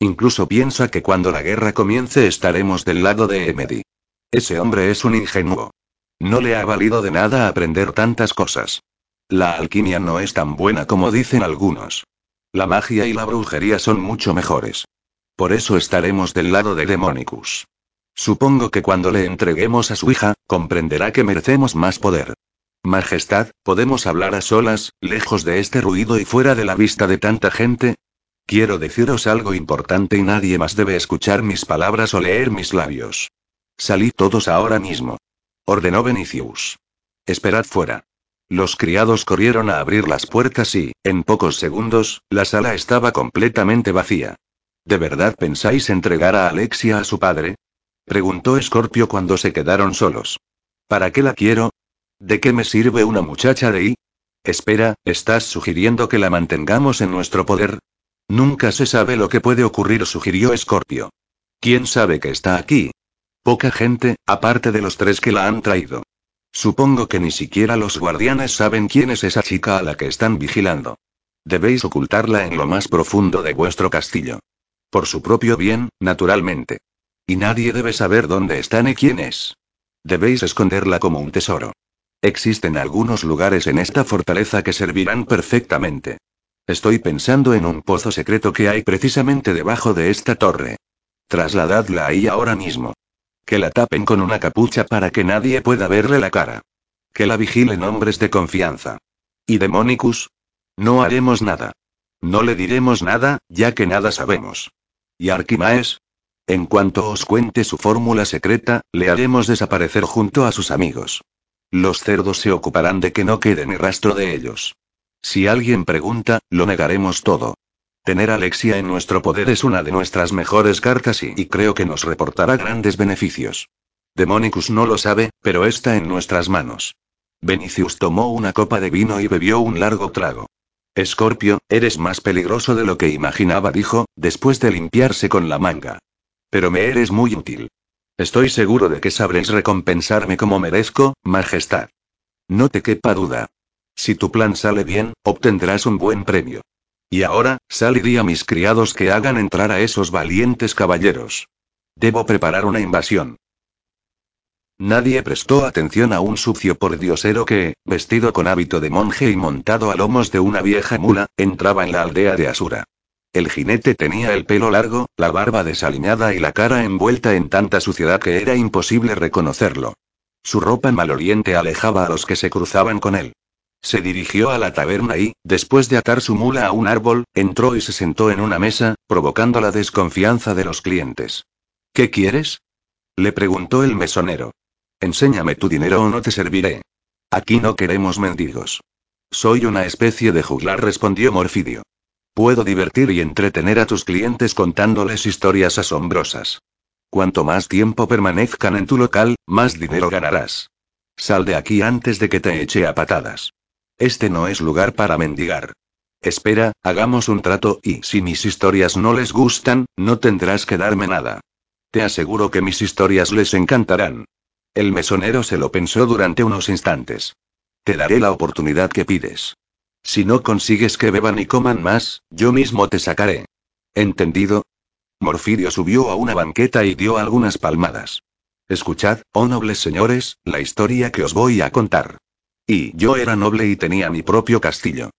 S1: Incluso piensa que cuando la guerra comience estaremos del lado de Emedy. Ese hombre es un ingenuo. No le ha valido de nada aprender tantas cosas. La alquimia no es tan buena como dicen algunos. La magia y la brujería son mucho mejores. Por eso estaremos del lado de Demonicus. Supongo que cuando le entreguemos a su hija, comprenderá que merecemos más poder. Majestad, ¿podemos hablar a solas, lejos de este ruido y fuera de la vista de tanta gente? Quiero deciros algo importante y nadie más debe escuchar mis palabras o leer mis labios. Salid todos ahora mismo. Ordenó Benicius. Esperad fuera. Los criados corrieron a abrir las puertas y, en pocos segundos, la sala estaba completamente vacía. ¿De verdad pensáis entregar a Alexia a su padre? preguntó Scorpio cuando se quedaron solos. ¿Para qué la quiero? ¿De qué me sirve una muchacha de ahí? Espera, ¿estás sugiriendo que la mantengamos en nuestro poder? Nunca se sabe lo que puede ocurrir, sugirió Scorpio. ¿Quién sabe que está aquí? Poca gente, aparte de los tres que la han traído. Supongo que ni siquiera los guardianes saben quién es esa chica a la que están vigilando. Debéis ocultarla en lo más profundo de vuestro castillo. Por su propio bien, naturalmente. Y nadie debe saber dónde está ni quién es. Debéis esconderla como un tesoro. Existen algunos lugares en esta fortaleza que servirán perfectamente. Estoy pensando en un pozo secreto que hay precisamente debajo de esta torre. Trasladadla ahí ahora mismo. Que la tapen con una capucha para que nadie pueda verle la cara. Que la vigilen hombres de confianza. ¿Y Demonicus? No haremos nada. No le diremos nada, ya que nada sabemos. ¿Y Arquimaes? En cuanto os cuente su fórmula secreta, le haremos desaparecer junto a sus amigos. Los cerdos se ocuparán de que no quede ni rastro de ellos. Si alguien pregunta, lo negaremos todo. Tener a Alexia en nuestro poder es una de nuestras mejores cartas y, creo que nos reportará grandes beneficios. Demonicus no lo sabe, pero está en nuestras manos. Benicius tomó una copa de vino y bebió un largo trago. Escorpio, eres más peligroso de lo que imaginaba, dijo, después de limpiarse con la manga. Pero me eres muy útil. Estoy seguro de que sabréis recompensarme como merezco, Majestad. No te quepa duda. Si tu plan sale bien, obtendrás un buen premio. Y ahora, sal a mis criados que hagan entrar a esos valientes caballeros. Debo preparar una invasión. Nadie prestó atención a un sucio pordiosero que, vestido con hábito de monje y montado a lomos de una vieja mula, entraba en la aldea de Asura. El jinete tenía el pelo largo, la barba desaliñada y la cara envuelta en tanta suciedad que era imposible reconocerlo. Su ropa maloliente alejaba a los que se cruzaban con él. Se dirigió a la taberna y, después de atar su mula a un árbol, entró y se sentó en una mesa, provocando la desconfianza de los clientes. ¿Qué quieres? Le preguntó el mesonero. Enséñame tu dinero o no te serviré. Aquí no queremos mendigos. Soy una especie de juglar, respondió Morfidio. Puedo divertir y entretener a tus clientes contándoles historias asombrosas. Cuanto más tiempo permanezcan en tu local, más dinero ganarás. Sal de aquí antes de que te eche a patadas. Este no es lugar para mendigar. Espera, hagamos un trato y si mis historias no les gustan, no tendrás que darme nada. Te aseguro que mis historias les encantarán. El mesonero se lo pensó durante unos instantes. Te daré la oportunidad que pides. Si no consigues que beban y coman más, yo mismo te sacaré. ¿Entendido? Morfidio subió a una banqueta y dio algunas palmadas. Escuchad, oh nobles señores, la historia que os voy a contar. Y yo era noble y tenía mi propio castillo.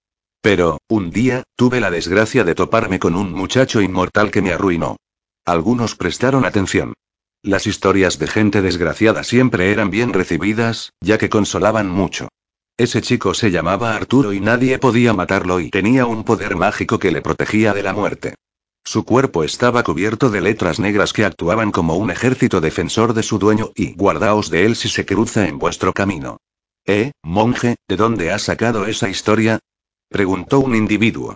S1: Pero, un día, tuve la desgracia de toparme con un muchacho inmortal que me arruinó. Algunos prestaron atención. Las historias de gente desgraciada siempre eran bien recibidas, ya que consolaban mucho. Ese chico se llamaba Arturo y nadie podía matarlo y tenía un poder mágico que le protegía de la muerte. Su cuerpo estaba cubierto de letras negras que actuaban como un ejército defensor de su dueño y guardaos de él si se cruza en vuestro camino. ¿Eh, monje, de dónde has sacado esa historia? preguntó un individuo.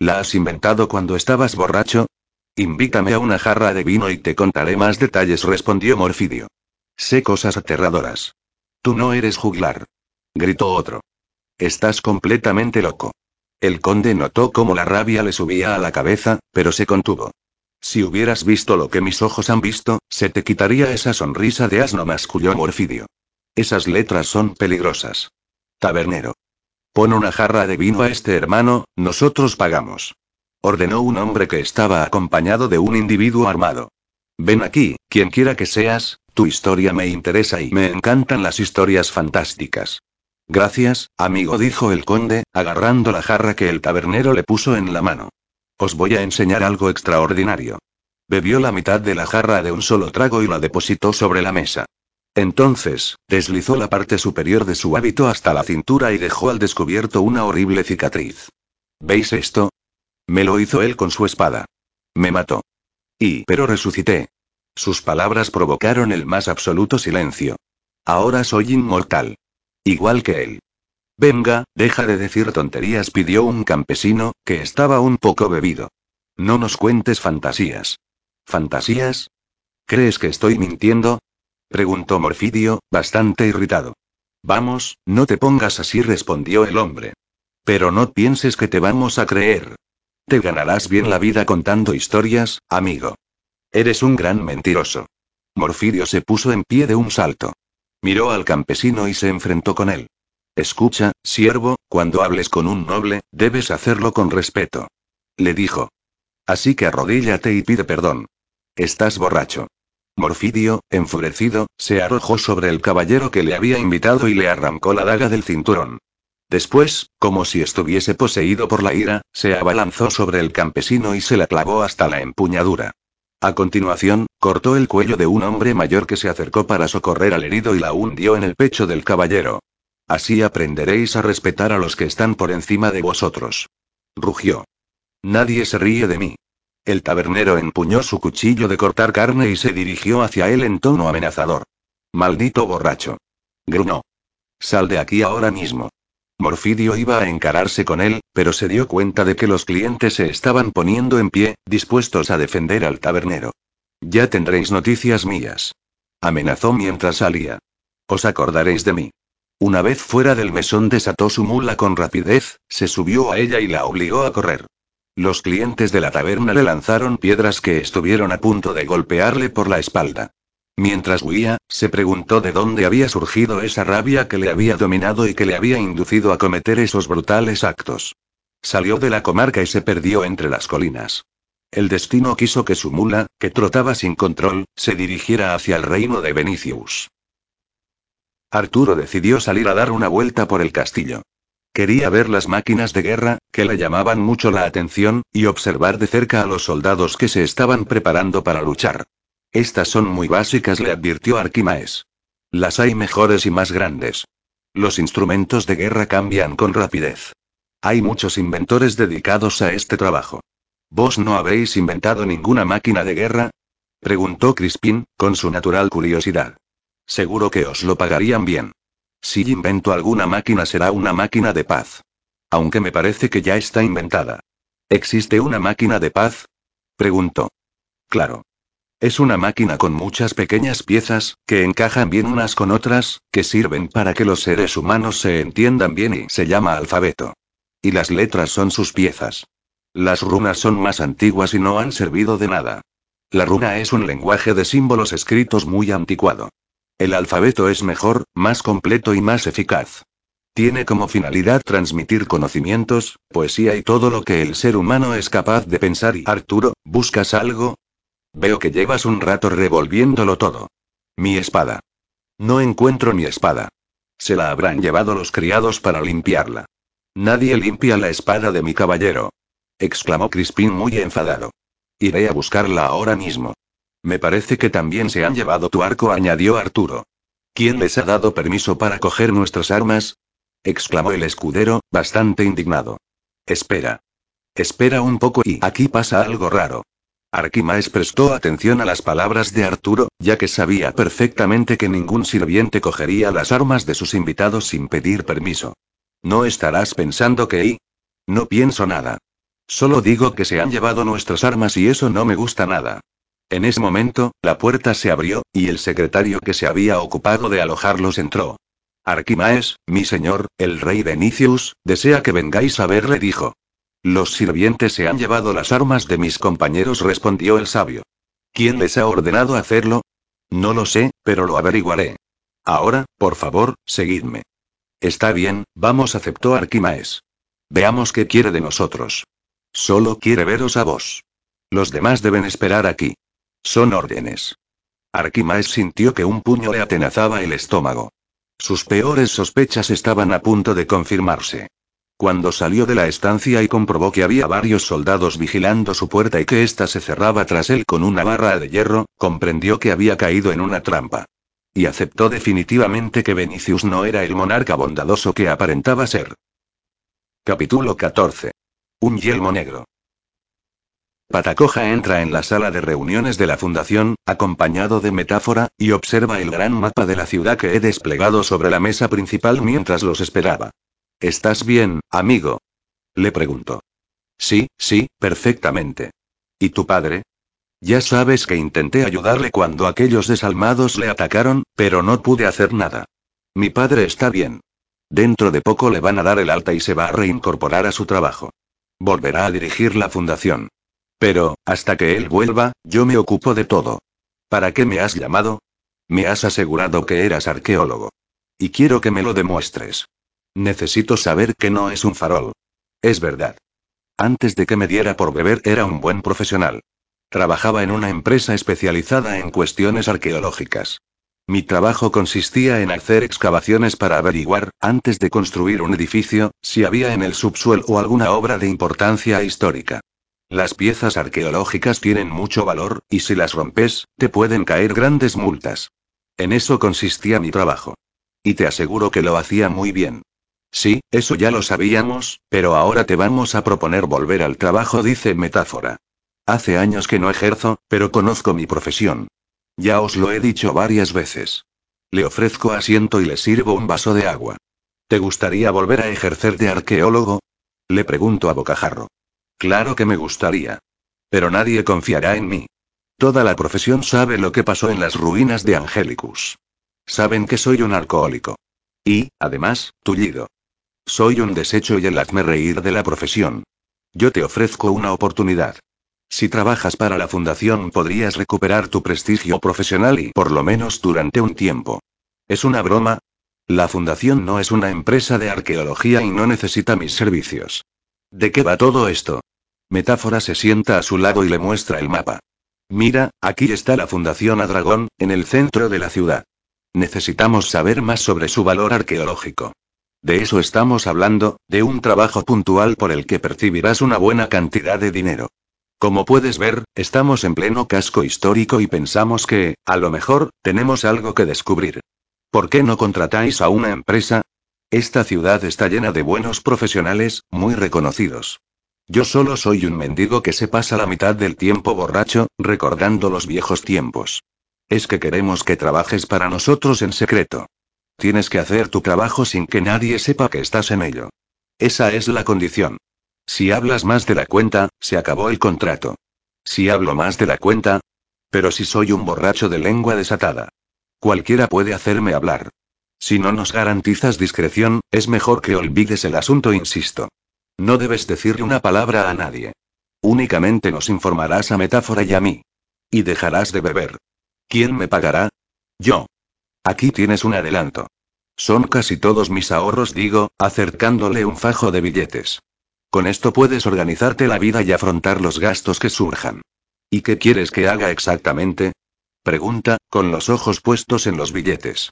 S1: ¿La has inventado cuando estabas borracho? Invítame a una jarra de vino y te contaré más detalles, respondió Morfidio. Sé cosas aterradoras. Tú no eres juglar. Gritó otro. Estás completamente loco. El conde notó cómo la rabia le subía a la cabeza, pero se contuvo. Si hubieras visto lo que mis ojos han visto, se te quitaría esa sonrisa de asno, masculló Morfidio. Esas letras son peligrosas. Tabernero. Pon una jarra de vino a este hermano, nosotros pagamos. Ordenó un hombre que estaba acompañado de un individuo armado. Ven aquí, quien quiera que seas, tu historia me interesa y me encantan las historias fantásticas. Gracias, amigo, dijo el conde, agarrando la jarra que el tabernero le puso en la mano. Os voy a enseñar algo extraordinario. Bebió la mitad de la jarra de un solo trago y la depositó sobre la mesa. Entonces, deslizó la parte superior de su hábito hasta la cintura y dejó al descubierto una horrible cicatriz. ¿Veis esto? Me lo hizo él con su espada. Me mató. Y, pero resucité. Sus palabras provocaron el más absoluto silencio. Ahora soy inmortal. Igual que él. Venga, deja de decir tonterías, pidió un campesino, que estaba un poco bebido. No nos cuentes fantasías. ¿Fantasías? ¿Crees que estoy mintiendo? Preguntó Morfidio, bastante irritado. Vamos, no te pongas así, respondió el hombre. Pero no pienses que te vamos a creer. Te ganarás bien la vida contando historias, amigo. Eres un gran mentiroso. Morfidio se puso en pie de un salto. Miró al campesino y se enfrentó con él. Escucha, siervo, cuando hables con un noble, debes hacerlo con respeto. Le dijo. Así que arrodíllate y pide perdón. Estás borracho. Morfidio, enfurecido, se arrojó sobre el caballero que le había invitado y le arrancó la daga del cinturón. Después, como si estuviese poseído por la ira, se abalanzó sobre el campesino y se la clavó hasta la empuñadura. A continuación, cortó el cuello de un hombre mayor que se acercó para socorrer al herido y la hundió en el pecho del caballero. Así aprenderéis a respetar a los que están por encima de vosotros. Rugió. Nadie se ríe de mí. El tabernero empuñó su cuchillo de cortar carne y se dirigió hacia él en tono amenazador. Maldito borracho. Gruñó. Sal de aquí ahora mismo. Morfidio iba a encararse con él, pero se dio cuenta de que los clientes se estaban poniendo en pie, dispuestos a defender al tabernero. Ya tendréis noticias mías. Amenazó mientras salía. Os acordaréis de mí. Una vez fuera del mesón desató su mula con rapidez, se subió a ella y la obligó a correr. Los clientes de la taberna le lanzaron piedras que estuvieron a punto de golpearle por la espalda. Mientras huía, se preguntó de dónde había surgido esa rabia que le había dominado y que le había inducido a cometer esos brutales actos. Salió de la comarca y se perdió entre las colinas. El destino quiso que su mula, que trotaba sin control, se dirigiera hacia el reino de Benicius. Arturo decidió salir a dar una vuelta por el castillo. Quería ver las máquinas de guerra, que le llamaban mucho la atención, y observar de cerca a los soldados que se estaban preparando para luchar. Estas son muy básicas, le advirtió Arquimaes. Las hay mejores y más grandes. Los instrumentos de guerra cambian con rapidez. Hay muchos inventores dedicados a este trabajo. ¿Vos no habéis inventado ninguna máquina de guerra? Preguntó Crispin, con su natural curiosidad. Seguro que os lo pagarían bien. Si invento alguna máquina será una máquina de paz. Aunque me parece que ya está inventada. ¿Existe una máquina de paz? Preguntó. Claro. Es una máquina con muchas pequeñas piezas, que encajan bien unas con otras, que sirven para que los seres humanos se entiendan bien y se llama alfabeto. Y las letras son sus piezas. Las runas son más antiguas y no han servido de nada. La runa es un lenguaje de símbolos escritos muy anticuado. El alfabeto es mejor, más completo y más eficaz. Tiene como finalidad transmitir conocimientos, poesía y todo lo que el ser humano es capaz de pensar y Arturo, ¿buscas algo? Veo que llevas un rato revolviéndolo todo. Mi espada. No encuentro mi espada. Se la habrán llevado los criados para limpiarla. Nadie limpia la espada de mi caballero. exclamó Crispín muy enfadado. Iré a buscarla ahora mismo. Me parece que también se han llevado tu arco, añadió Arturo. ¿Quién les ha dado permiso para coger nuestras armas? exclamó el escudero, bastante indignado. Espera. Espera un poco y aquí pasa algo raro. Arquimaes prestó atención a las palabras de Arturo, ya que sabía perfectamente que ningún sirviente cogería las armas de sus invitados sin pedir permiso. ¿No estarás pensando que... No pienso nada. Solo digo que se han llevado nuestras armas y eso no me gusta nada. En ese momento, la puerta se abrió, y el secretario que se había ocupado de alojarlos entró. Arquimaes, mi señor, el rey Benicius, desea que vengáis a verle, dijo. Los sirvientes se han llevado las armas de mis compañeros, respondió el sabio. ¿Quién les ha ordenado hacerlo? No lo sé, pero lo averiguaré. Ahora, por favor, seguidme. Está bien, vamos, aceptó Arquimaes. Veamos qué quiere de nosotros. Solo quiere veros a vos. Los demás deben esperar aquí. Son órdenes. Arquimaes sintió que un puño le atenazaba el estómago. Sus peores sospechas estaban a punto de confirmarse. Cuando salió de la estancia y comprobó que había varios soldados vigilando su puerta y que ésta se cerraba tras él con una barra de hierro, comprendió que había caído en una trampa. Y aceptó definitivamente que Benicius no era el monarca bondadoso que aparentaba ser. Capítulo 14. Un yelmo negro. Patacoja entra en la sala de reuniones de la fundación, acompañado de metáfora, y observa el gran mapa de la ciudad que he desplegado sobre la mesa principal mientras los esperaba. ¿Estás bien, amigo? Le preguntó. Sí, sí, perfectamente. ¿Y tu padre? Ya sabes que intenté ayudarle cuando aquellos desalmados le atacaron, pero no pude hacer nada. Mi padre está bien. Dentro de poco le van a dar el alta y se va a reincorporar a su trabajo. Volverá a dirigir la fundación. Pero, hasta que él vuelva, yo me ocupo de todo. ¿Para qué me has llamado? Me has asegurado que eras arqueólogo. Y quiero que me lo demuestres. Necesito saber que no es un farol. Es verdad. Antes de que me diera por beber era un buen profesional. Trabajaba en una empresa especializada en cuestiones arqueológicas. Mi trabajo consistía en hacer excavaciones para averiguar, antes de construir un edificio, si había en el subsuelo alguna obra de importancia histórica. Las piezas arqueológicas tienen mucho valor, y si las rompes, te pueden caer grandes multas. En eso consistía mi trabajo. Y te aseguro que lo hacía muy bien. Sí, eso ya lo sabíamos, pero ahora te vamos a proponer volver al trabajo, dice Metáfora. Hace años que no ejerzo, pero conozco mi profesión. Ya os lo he dicho varias veces. Le ofrezco asiento y le sirvo un vaso de agua. ¿Te gustaría volver a ejercer de arqueólogo? Le pregunto a bocajarro. Claro que me gustaría. Pero nadie confiará en mí. Toda la profesión sabe lo que pasó en las ruinas de Angelicus. Saben que soy un alcohólico. Y, además, tullido. Soy un desecho y el hazme reír de la profesión. Yo te ofrezco una oportunidad. Si trabajas para la fundación podrías recuperar tu prestigio profesional y por lo menos durante un tiempo. ¿Es una broma? La fundación no es una empresa de arqueología y no necesita mis servicios. ¿De qué va todo esto? Metáfora se sienta a su lado y le muestra el mapa. Mira, aquí está la Fundación a Dragón, en el centro de la ciudad. Necesitamos saber más sobre su valor arqueológico. De eso estamos hablando, de un trabajo puntual por el que percibirás una buena cantidad de dinero. Como puedes ver, estamos en pleno casco histórico y pensamos que, a lo mejor, tenemos algo que descubrir. ¿Por qué no contratáis a una empresa? Esta ciudad está llena de buenos profesionales, muy reconocidos. Yo solo soy un mendigo que se pasa la mitad del tiempo borracho, recordando los viejos tiempos. Es que queremos que trabajes para nosotros en secreto. Tienes que hacer tu trabajo sin que nadie sepa que estás en ello. Esa es la condición. Si hablas más de la cuenta, se acabó el contrato. Si hablo más de la cuenta, pero si soy un borracho de lengua desatada. Cualquiera puede hacerme hablar. Si no nos garantizas discreción, es mejor que olvides el asunto, insisto. No debes decirle una palabra a nadie. Únicamente nos informarás a Metáfora y a mí. Y dejarás de beber. ¿Quién me pagará? Yo. Aquí tienes un adelanto. Son casi todos mis ahorros, digo, acercándole un fajo de billetes. Con esto puedes organizarte la vida y afrontar los gastos que surjan. ¿Y qué quieres que haga exactamente? Pregunta, con los ojos puestos en los billetes.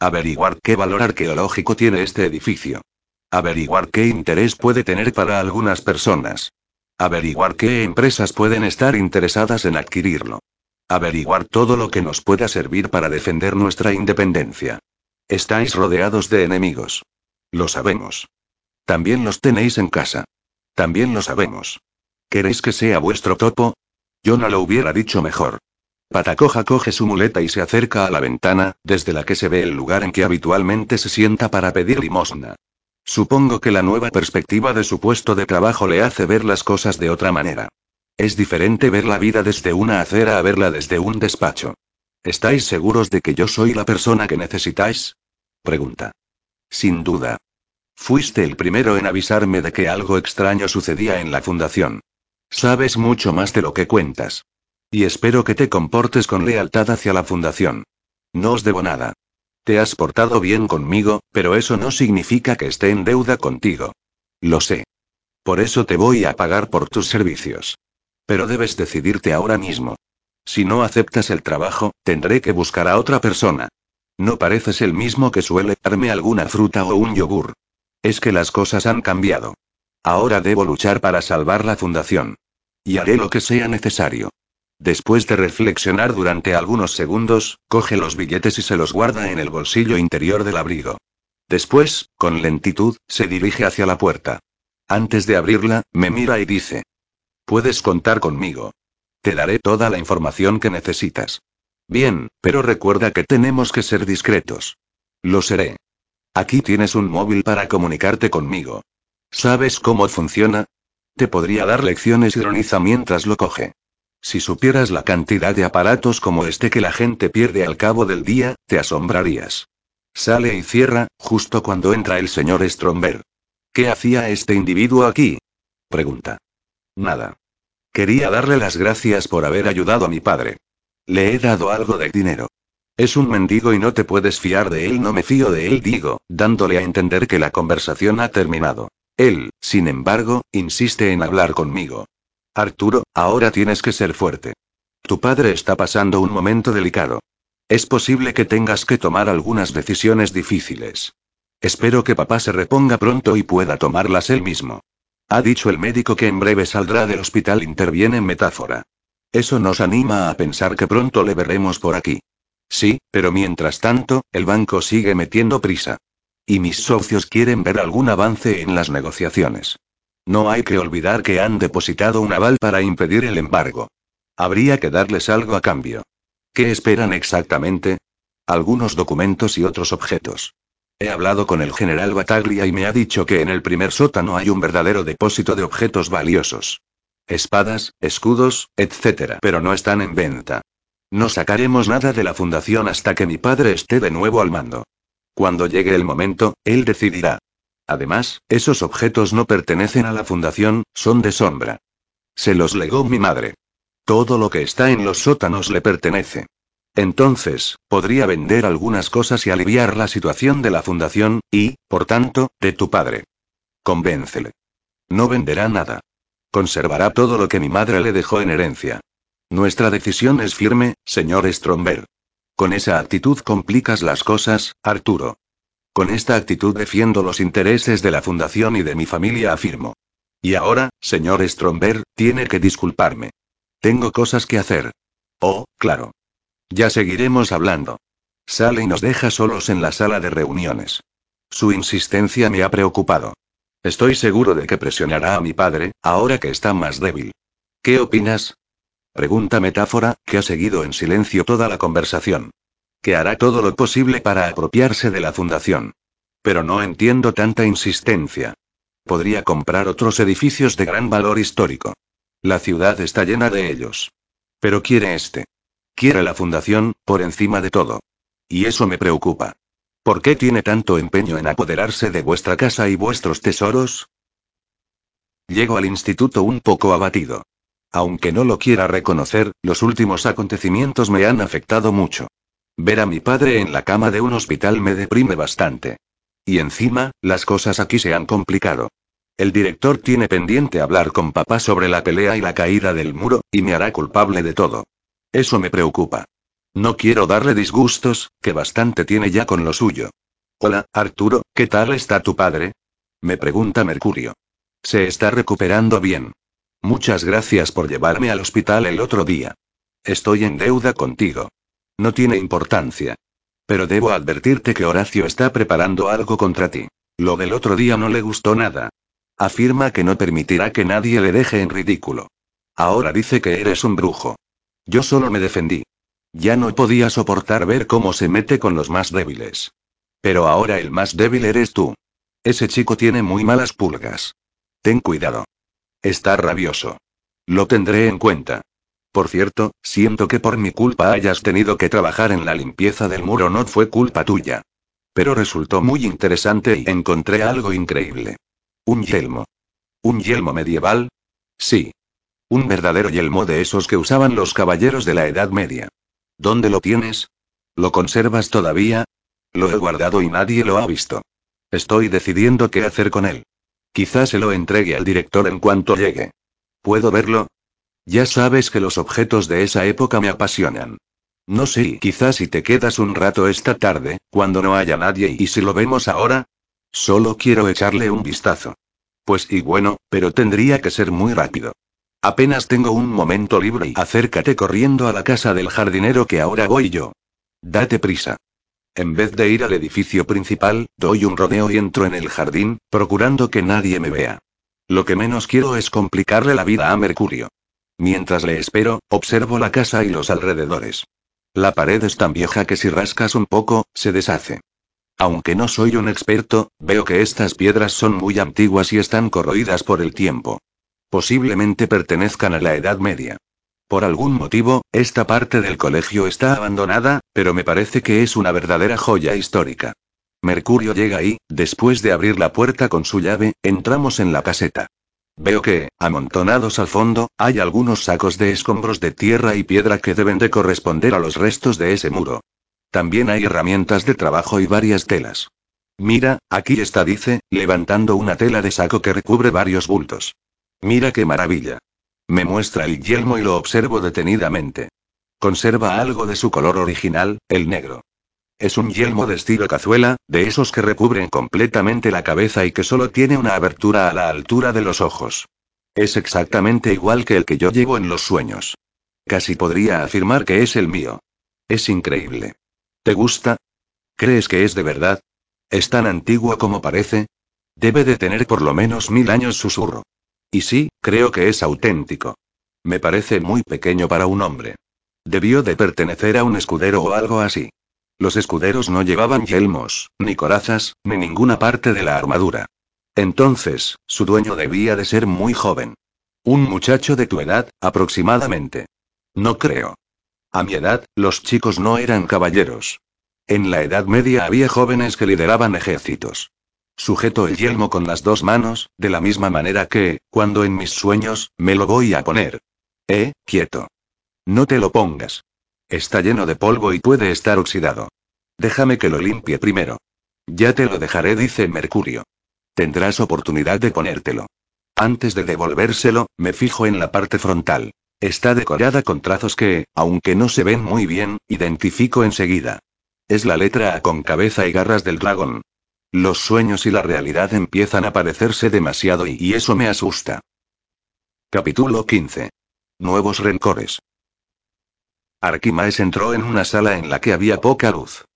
S1: Averiguar qué valor arqueológico tiene este edificio. Averiguar qué interés puede tener para algunas personas. Averiguar qué empresas pueden estar interesadas en adquirirlo. Averiguar todo lo que nos pueda servir para defender nuestra independencia. Estáis rodeados de enemigos. Lo sabemos. También los tenéis en casa. También lo sabemos. ¿Queréis que sea vuestro topo? Yo no lo hubiera dicho mejor. Patacoja coge su muleta y se acerca a la ventana, desde la que se ve el lugar en que habitualmente se sienta para pedir limosna. Supongo que la nueva perspectiva de su puesto de trabajo le hace ver las cosas de otra manera. Es diferente ver la vida desde una acera a verla desde un despacho. ¿Estáis seguros de que yo soy la persona que necesitáis? Pregunta. Sin duda. Fuiste el primero en avisarme de que algo extraño sucedía en la fundación. Sabes mucho más de lo que cuentas. Y espero que te comportes con lealtad hacia la fundación. No os debo nada. Te has portado bien conmigo, pero eso no significa que esté en deuda contigo. Lo sé. Por eso te voy a pagar por tus servicios. Pero debes decidirte ahora mismo. Si no aceptas el trabajo, tendré que buscar a otra persona. No pareces el mismo que suele darme alguna fruta o un yogur. Es que las cosas han cambiado. Ahora debo luchar para salvar la fundación. Y haré lo que sea necesario. Después de reflexionar durante algunos segundos, coge los billetes y se los guarda en el bolsillo interior del abrigo. Después, con lentitud, se dirige hacia la puerta. Antes de abrirla, me mira y dice. Puedes contar conmigo. Te daré toda la información que necesitas. Bien, pero recuerda que tenemos que ser discretos. Lo seré. Aquí tienes un móvil para comunicarte conmigo. ¿Sabes cómo funciona? Te podría dar lecciones, ironiza mientras lo coge. Si supieras la cantidad de aparatos como este que la gente pierde al cabo del día, te asombrarías. Sale y cierra, justo cuando entra el señor Stromberg. ¿Qué hacía este individuo aquí? Pregunta. Nada. Quería darle las gracias por haber ayudado a mi padre. Le he dado algo de dinero. Es un mendigo y no te puedes fiar de él, no me fío de él, digo, dándole a entender que la conversación ha terminado. Él, sin embargo, insiste en hablar conmigo. Arturo, ahora tienes que ser fuerte. Tu padre está pasando un momento delicado. Es posible que tengas que tomar algunas decisiones difíciles. Espero que papá se reponga pronto y pueda tomarlas él mismo. Ha dicho el médico que en breve saldrá del hospital, interviene en metáfora. Eso nos anima a pensar que pronto le veremos por aquí. Sí, pero mientras tanto, el banco sigue metiendo prisa. Y mis socios quieren ver algún avance en las negociaciones. No hay que olvidar que han depositado un aval para impedir el embargo. Habría que darles algo a cambio. ¿Qué esperan exactamente? Algunos documentos y otros objetos. He hablado con el general Bataglia y me ha dicho que en el primer sótano hay un verdadero depósito de objetos valiosos. Espadas, escudos, etc. Pero no están en venta. No sacaremos nada de la fundación hasta que mi padre esté de nuevo al mando. Cuando llegue el momento, él decidirá. Además, esos objetos no pertenecen a la fundación, son de sombra. Se los legó mi madre. Todo lo que está en los sótanos le pertenece. Entonces, podría vender algunas cosas y aliviar la situación de la fundación, y, por tanto, de tu padre. Convéncele. No venderá nada. Conservará todo lo que mi madre le dejó en herencia. Nuestra decisión es firme, señor Stromberg. Con esa actitud complicas las cosas, Arturo. Con esta actitud defiendo los intereses de la fundación y de mi familia, afirmo. Y ahora, señor Stromberg, tiene que disculparme. Tengo cosas que hacer. Oh, claro. Ya seguiremos hablando. Sale y nos deja solos en la sala de reuniones. Su insistencia me ha preocupado. Estoy seguro de que presionará a mi padre, ahora que está más débil. ¿Qué opinas? Pregunta metáfora, que ha seguido en silencio toda la conversación. Que hará todo lo posible para apropiarse de la fundación. Pero no entiendo tanta insistencia. Podría comprar otros edificios de gran valor histórico. La ciudad está llena de ellos. Pero quiere este. Quiere la fundación, por encima de todo. Y eso me preocupa. ¿Por qué tiene tanto empeño en apoderarse de vuestra casa y vuestros tesoros? Llego al instituto un poco abatido. Aunque no lo quiera reconocer, los últimos acontecimientos me han afectado mucho. Ver a mi padre en la cama de un hospital me deprime bastante. Y encima, las cosas aquí se han complicado. El director tiene pendiente hablar con papá sobre la pelea y la caída del muro, y me hará culpable de todo. Eso me preocupa. No quiero darle disgustos, que bastante tiene ya con lo suyo. Hola, Arturo, ¿qué tal está tu padre? Me pregunta Mercurio. Se está recuperando bien. Muchas gracias por llevarme al hospital el otro día. Estoy en deuda contigo. No tiene importancia. Pero debo advertirte que Horacio está preparando algo contra ti. Lo del otro día no le gustó nada. Afirma que no permitirá que nadie le deje en ridículo. Ahora dice que eres un brujo. Yo solo me defendí. Ya no podía soportar ver cómo se mete con los más débiles. Pero ahora el más débil eres tú. Ese chico tiene muy malas pulgas. Ten cuidado. Está rabioso. Lo tendré en cuenta. Por cierto, siento que por mi culpa hayas tenido que trabajar en la limpieza del muro, no fue culpa tuya. Pero resultó muy interesante y encontré algo increíble. Un yelmo. ¿Un yelmo medieval? Sí. Un verdadero yelmo de esos que usaban los caballeros de la Edad Media. ¿Dónde lo tienes? ¿Lo conservas todavía? Lo he guardado y nadie lo ha visto. Estoy decidiendo qué hacer con él. Quizás se lo entregue al director en cuanto llegue. ¿Puedo verlo? Ya sabes que los objetos de esa época me apasionan. No sé, quizás si te quedas un rato esta tarde, cuando no haya nadie y si lo vemos ahora. Solo quiero echarle un vistazo. Pues y bueno, pero tendría que ser muy rápido. Apenas tengo un momento libre y acércate corriendo a la casa del jardinero que ahora voy yo. Date prisa. En vez de ir al edificio principal, doy un rodeo y entro en el jardín, procurando que nadie me vea. Lo que menos quiero es complicarle la vida a Mercurio. Mientras le espero, observo la casa y los alrededores. La pared es tan vieja que si rascas un poco, se deshace. Aunque no soy un experto, veo que estas piedras son muy antiguas y están corroídas por el tiempo. Posiblemente pertenezcan a la Edad Media. Por algún motivo, esta parte del colegio está abandonada, pero me parece que es una verdadera joya histórica. Mercurio llega ahí, después de abrir la puerta con su llave, entramos en la caseta. Veo que, amontonados al fondo, hay algunos sacos de escombros de tierra y piedra que deben de corresponder a los restos de ese muro. También hay herramientas de trabajo y varias telas. Mira, aquí está, dice, levantando una tela de saco que recubre varios bultos. Mira qué maravilla. Me muestra el yelmo y lo observo detenidamente. Conserva algo de su color original, el negro. Es un yelmo de estilo cazuela, de esos que recubren completamente la cabeza y que solo tiene una abertura a la altura de los ojos. Es exactamente igual que el que yo llevo en los sueños. Casi podría afirmar que es el mío. Es increíble. ¿Te gusta? ¿Crees que es de verdad? ¿Es tan antiguo como parece? Debe de tener por lo menos mil años, susurro. Y sí, creo que es auténtico. Me parece muy pequeño para un hombre. Debió de pertenecer a un escudero o algo así. Los escuderos no llevaban yelmos, ni corazas, ni ninguna parte de la armadura. Entonces, su dueño debía de ser muy joven. Un muchacho de tu edad, aproximadamente. No creo. A mi edad, los chicos no eran caballeros. En la Edad Media había jóvenes que lideraban ejércitos. Sujeto el yelmo con las dos manos, de la misma manera que, cuando en mis sueños, me lo voy a poner. Eh, quieto. No te lo pongas. Está lleno de polvo y puede estar oxidado. Déjame que lo limpie primero. Ya te lo dejaré, dice Mercurio. Tendrás oportunidad de ponértelo. Antes de devolvérselo, me fijo en la parte frontal. Está decorada con trazos que, aunque no se ven muy bien, identifico enseguida. Es la letra A con cabeza y garras del dragón. Los sueños y la realidad empiezan a parecerse demasiado y, eso me asusta. Capítulo 15. Nuevos rencores. Arquimaes entró en una sala en la que había poca luz.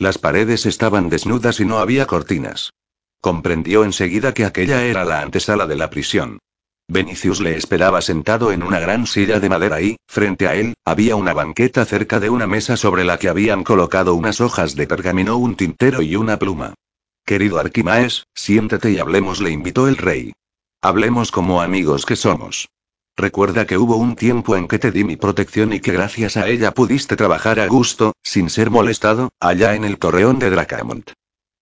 S1: Las paredes estaban desnudas y no había cortinas. Comprendió enseguida que aquella era la antesala de la prisión. Benicius le esperaba sentado en una gran silla de madera y, frente a él, había una banqueta cerca de una mesa sobre la que habían colocado unas hojas de pergamino, un tintero y una pluma. Querido Arquimaes, siéntate y hablemos, le invitó el rey. Hablemos como amigos que somos. Recuerda que hubo un tiempo en que te di mi protección y que gracias a ella pudiste trabajar a gusto, sin ser molestado, allá en el torreón de Dracamont.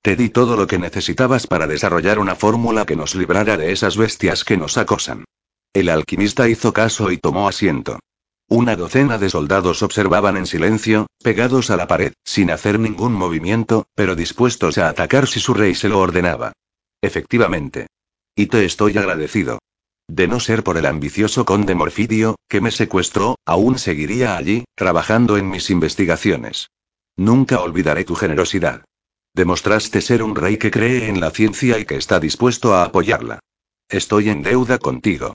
S1: Te di todo lo que necesitabas para desarrollar una fórmula que nos librara de esas bestias que nos acosan. El alquimista hizo caso y tomó asiento. Una docena de soldados observaban en silencio, pegados a la pared, sin hacer ningún movimiento, pero dispuestos a atacar si su rey se lo ordenaba. Efectivamente. Y te estoy agradecido. De no ser por el ambicioso conde Morfidio, que me secuestró, aún seguiría allí, trabajando en mis investigaciones. Nunca olvidaré tu generosidad. Demostraste ser un rey que cree en la ciencia y que está dispuesto a apoyarla. Estoy en deuda contigo.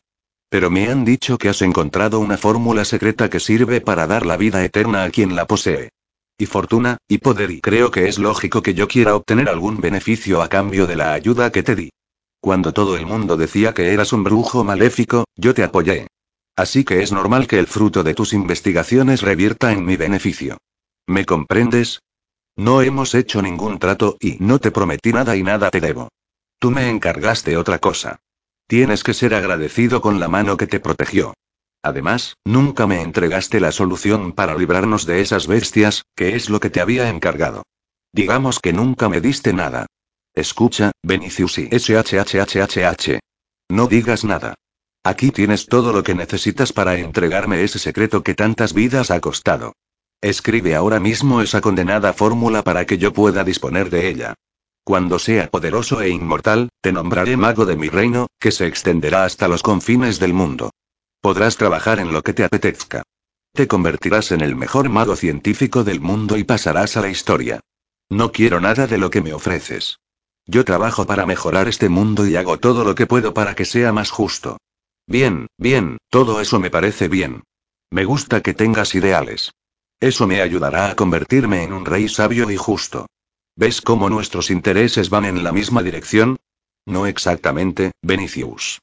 S1: Pero me han dicho que has encontrado una fórmula secreta que sirve para dar la vida eterna a quien la posee. Y fortuna, y poder, y creo que es lógico que yo quiera obtener algún beneficio a cambio de la ayuda que te di. Cuando todo el mundo decía que eras un brujo maléfico, yo te apoyé. Así que es normal que el fruto de tus investigaciones revierta en mi beneficio. ¿Me comprendes? No hemos hecho ningún trato y no te prometí nada y nada te debo. Tú me encargaste otra cosa. Tienes que ser agradecido con la mano que te protegió. Además, nunca me entregaste la solución para librarnos de esas bestias, que es lo que te había encargado. Digamos que nunca me diste nada. Escucha, Benicius y SHHHH. No digas nada. Aquí tienes todo lo que necesitas para entregarme ese secreto que tantas vidas ha costado. Escribe ahora mismo esa condenada fórmula para que yo pueda disponer de ella. Cuando sea poderoso e inmortal, te nombraré mago de mi reino, que se extenderá hasta los confines del mundo. Podrás trabajar en lo que te apetezca. Te convertirás en el mejor mago científico del mundo y pasarás a la historia. No quiero nada de lo que me ofreces. Yo trabajo para mejorar este mundo y hago todo lo que puedo para que sea más justo. Bien, bien, todo eso me parece bien. Me gusta que tengas ideales. Eso me ayudará a convertirme en un rey sabio y justo. ¿Ves cómo nuestros intereses van en la misma dirección? No exactamente, Benicius.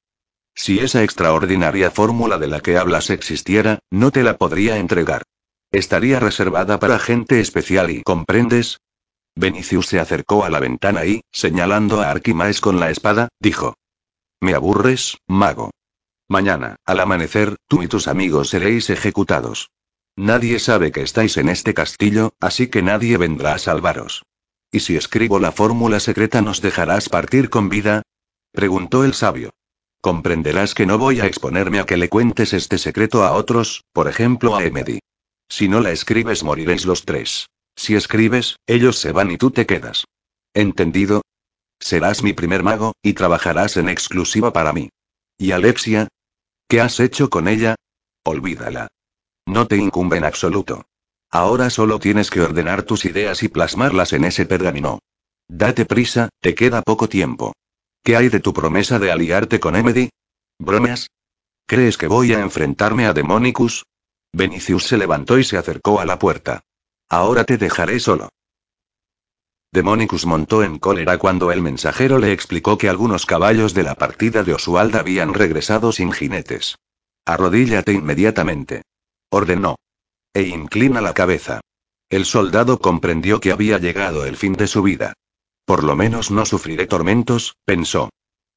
S1: Si esa extraordinaria fórmula de la que hablas existiera, no te la podría entregar. Estaría reservada para gente especial y, ¿comprendes? Benicius se acercó a la ventana y, señalando a Arquimaes con la espada, dijo. Me aburres, mago. Mañana, al amanecer, tú y tus amigos seréis ejecutados. Nadie sabe que estáis en este castillo, así que nadie vendrá a salvaros. ¿Y si escribo la fórmula secreta nos dejarás partir con vida? preguntó el sabio. Comprenderás que no voy a exponerme a que le cuentes este secreto a otros, por ejemplo a Emedy. Si no la escribes moriréis los tres. Si escribes, ellos se van y tú te quedas. ¿Entendido? Serás mi primer mago, y trabajarás en exclusiva para mí. ¿Y Alexia? ¿Qué has hecho con ella? Olvídala. No te incumbe en absoluto. Ahora solo tienes que ordenar tus ideas y plasmarlas en ese pergamino. Date prisa, te queda poco tiempo. ¿Qué hay de tu promesa de aliarte con Emedy? ¿Bromas? ¿Crees que voy a enfrentarme a Demonicus? Benicius se levantó y se acercó a la puerta. Ahora te dejaré solo. Demonicus montó en cólera cuando el mensajero le explicó que algunos caballos de la partida de Oswald habían regresado sin jinetes. Arrodíllate inmediatamente. Ordenó. E inclina la cabeza. El soldado comprendió que había llegado el fin de su vida. Por lo menos no sufriré tormentos, pensó.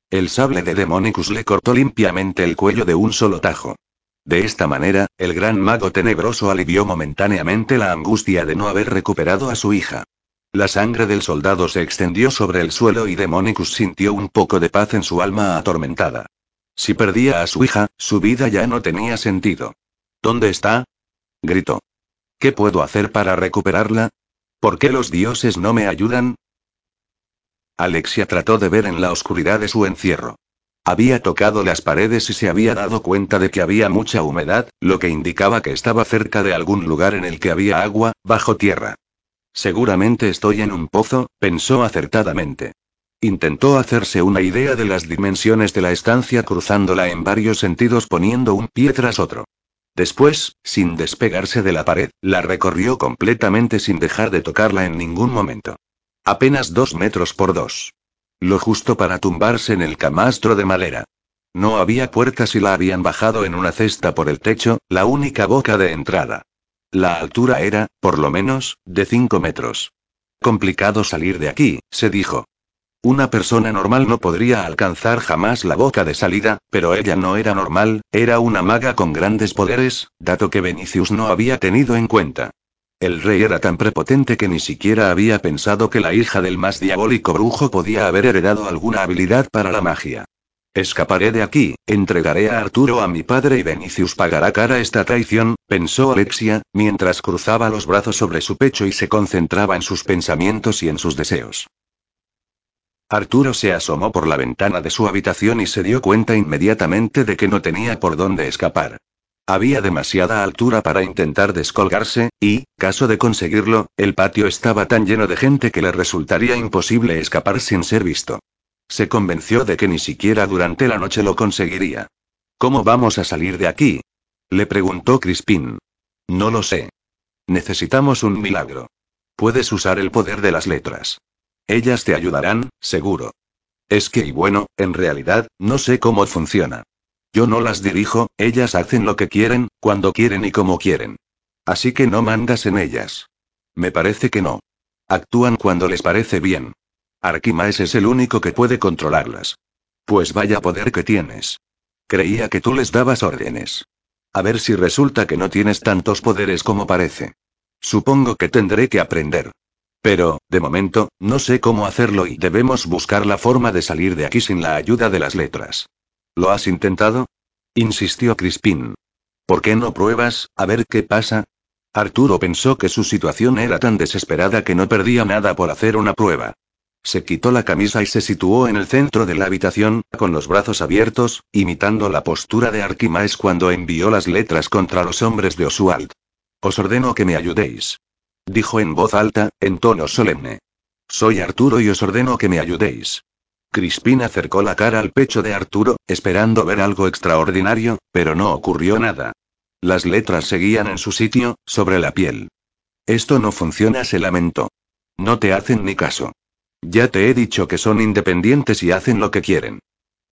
S1: El sable de Demonicus le cortó limpiamente el cuello de un solo tajo. De esta manera, el gran mago tenebroso alivió momentáneamente la angustia de no haber recuperado a su hija. La sangre del soldado se extendió sobre el suelo y Demonicus sintió un poco de paz en su alma atormentada. Si perdía a su hija, su vida ya no tenía sentido. ¿Dónde está? Gritó. ¿Qué puedo hacer para recuperarla? ¿Por qué los dioses no me ayudan? Alexia trató de ver en la oscuridad de su encierro. Había tocado las paredes y se había dado cuenta de que había mucha humedad, lo que indicaba que estaba cerca de algún lugar en el que había agua, bajo tierra. Seguramente estoy en un pozo, pensó acertadamente. Intentó hacerse una idea de las dimensiones de la estancia cruzándola en varios sentidos poniendo un pie tras otro. Después, sin despegarse de la pared, la recorrió completamente sin dejar de tocarla en ningún momento. Apenas dos metros por dos. Lo justo para tumbarse en el camastro de madera. No había puertas y la habían bajado en una cesta por el techo, la única boca de entrada. La altura era, por lo menos, de cinco metros. Complicado salir de aquí, se dijo. Una persona normal no podría alcanzar jamás la boca de salida, pero ella no era normal, era una maga con grandes poderes, dato que Venicius no había tenido en cuenta. El rey era tan prepotente que ni siquiera había pensado que la hija del más diabólico brujo podía haber heredado alguna habilidad para la magia. Escaparé de aquí, entregaré a Arturo a mi padre y Venicius pagará cara esta traición, pensó Alexia, mientras cruzaba los brazos sobre su pecho y se concentraba en sus pensamientos y en sus deseos. Arturo se asomó por la ventana de su habitación y se dio cuenta inmediatamente de que no tenía por dónde escapar. Había demasiada altura para intentar descolgarse, y, caso de conseguirlo, el patio estaba tan lleno de gente que le resultaría imposible escapar sin ser visto. Se convenció de que ni siquiera durante la noche lo conseguiría. ¿Cómo vamos a salir de aquí? Le preguntó Crispin. No lo sé. Necesitamos un milagro. Puedes usar el poder de las letras. Ellas te ayudarán, seguro. Es que, y bueno, en realidad, no sé cómo funciona. Yo no las dirijo, ellas hacen lo que quieren, cuando quieren y como quieren. Así que no mandas en ellas. Me parece que no. Actúan cuando les parece bien. Arquimaes es el único que puede controlarlas. Pues vaya poder que tienes. Creía que tú les dabas órdenes. A ver si resulta que no tienes tantos poderes como parece. Supongo que tendré que aprender. Pero, de momento, no sé cómo hacerlo y debemos buscar la forma de salir de aquí sin la ayuda de las letras. ¿Lo has intentado? insistió Crispin. ¿Por qué no pruebas, a ver qué pasa? Arturo pensó que su situación era tan desesperada que no perdía nada por hacer una prueba. Se quitó la camisa y se situó en el centro de la habitación, con los brazos abiertos, imitando la postura de Arquimaes cuando envió las letras contra los hombres de Oswald. Os ordeno que me ayudéis. Dijo en voz alta, en tono solemne. Soy Arturo y os ordeno que me ayudéis. Crispin acercó la cara al pecho de Arturo, esperando ver algo extraordinario, pero no ocurrió nada. Las letras seguían en su sitio, sobre la piel. Esto no funciona, se lamentó. No te hacen ni caso. Ya te he dicho que son independientes y hacen lo que quieren.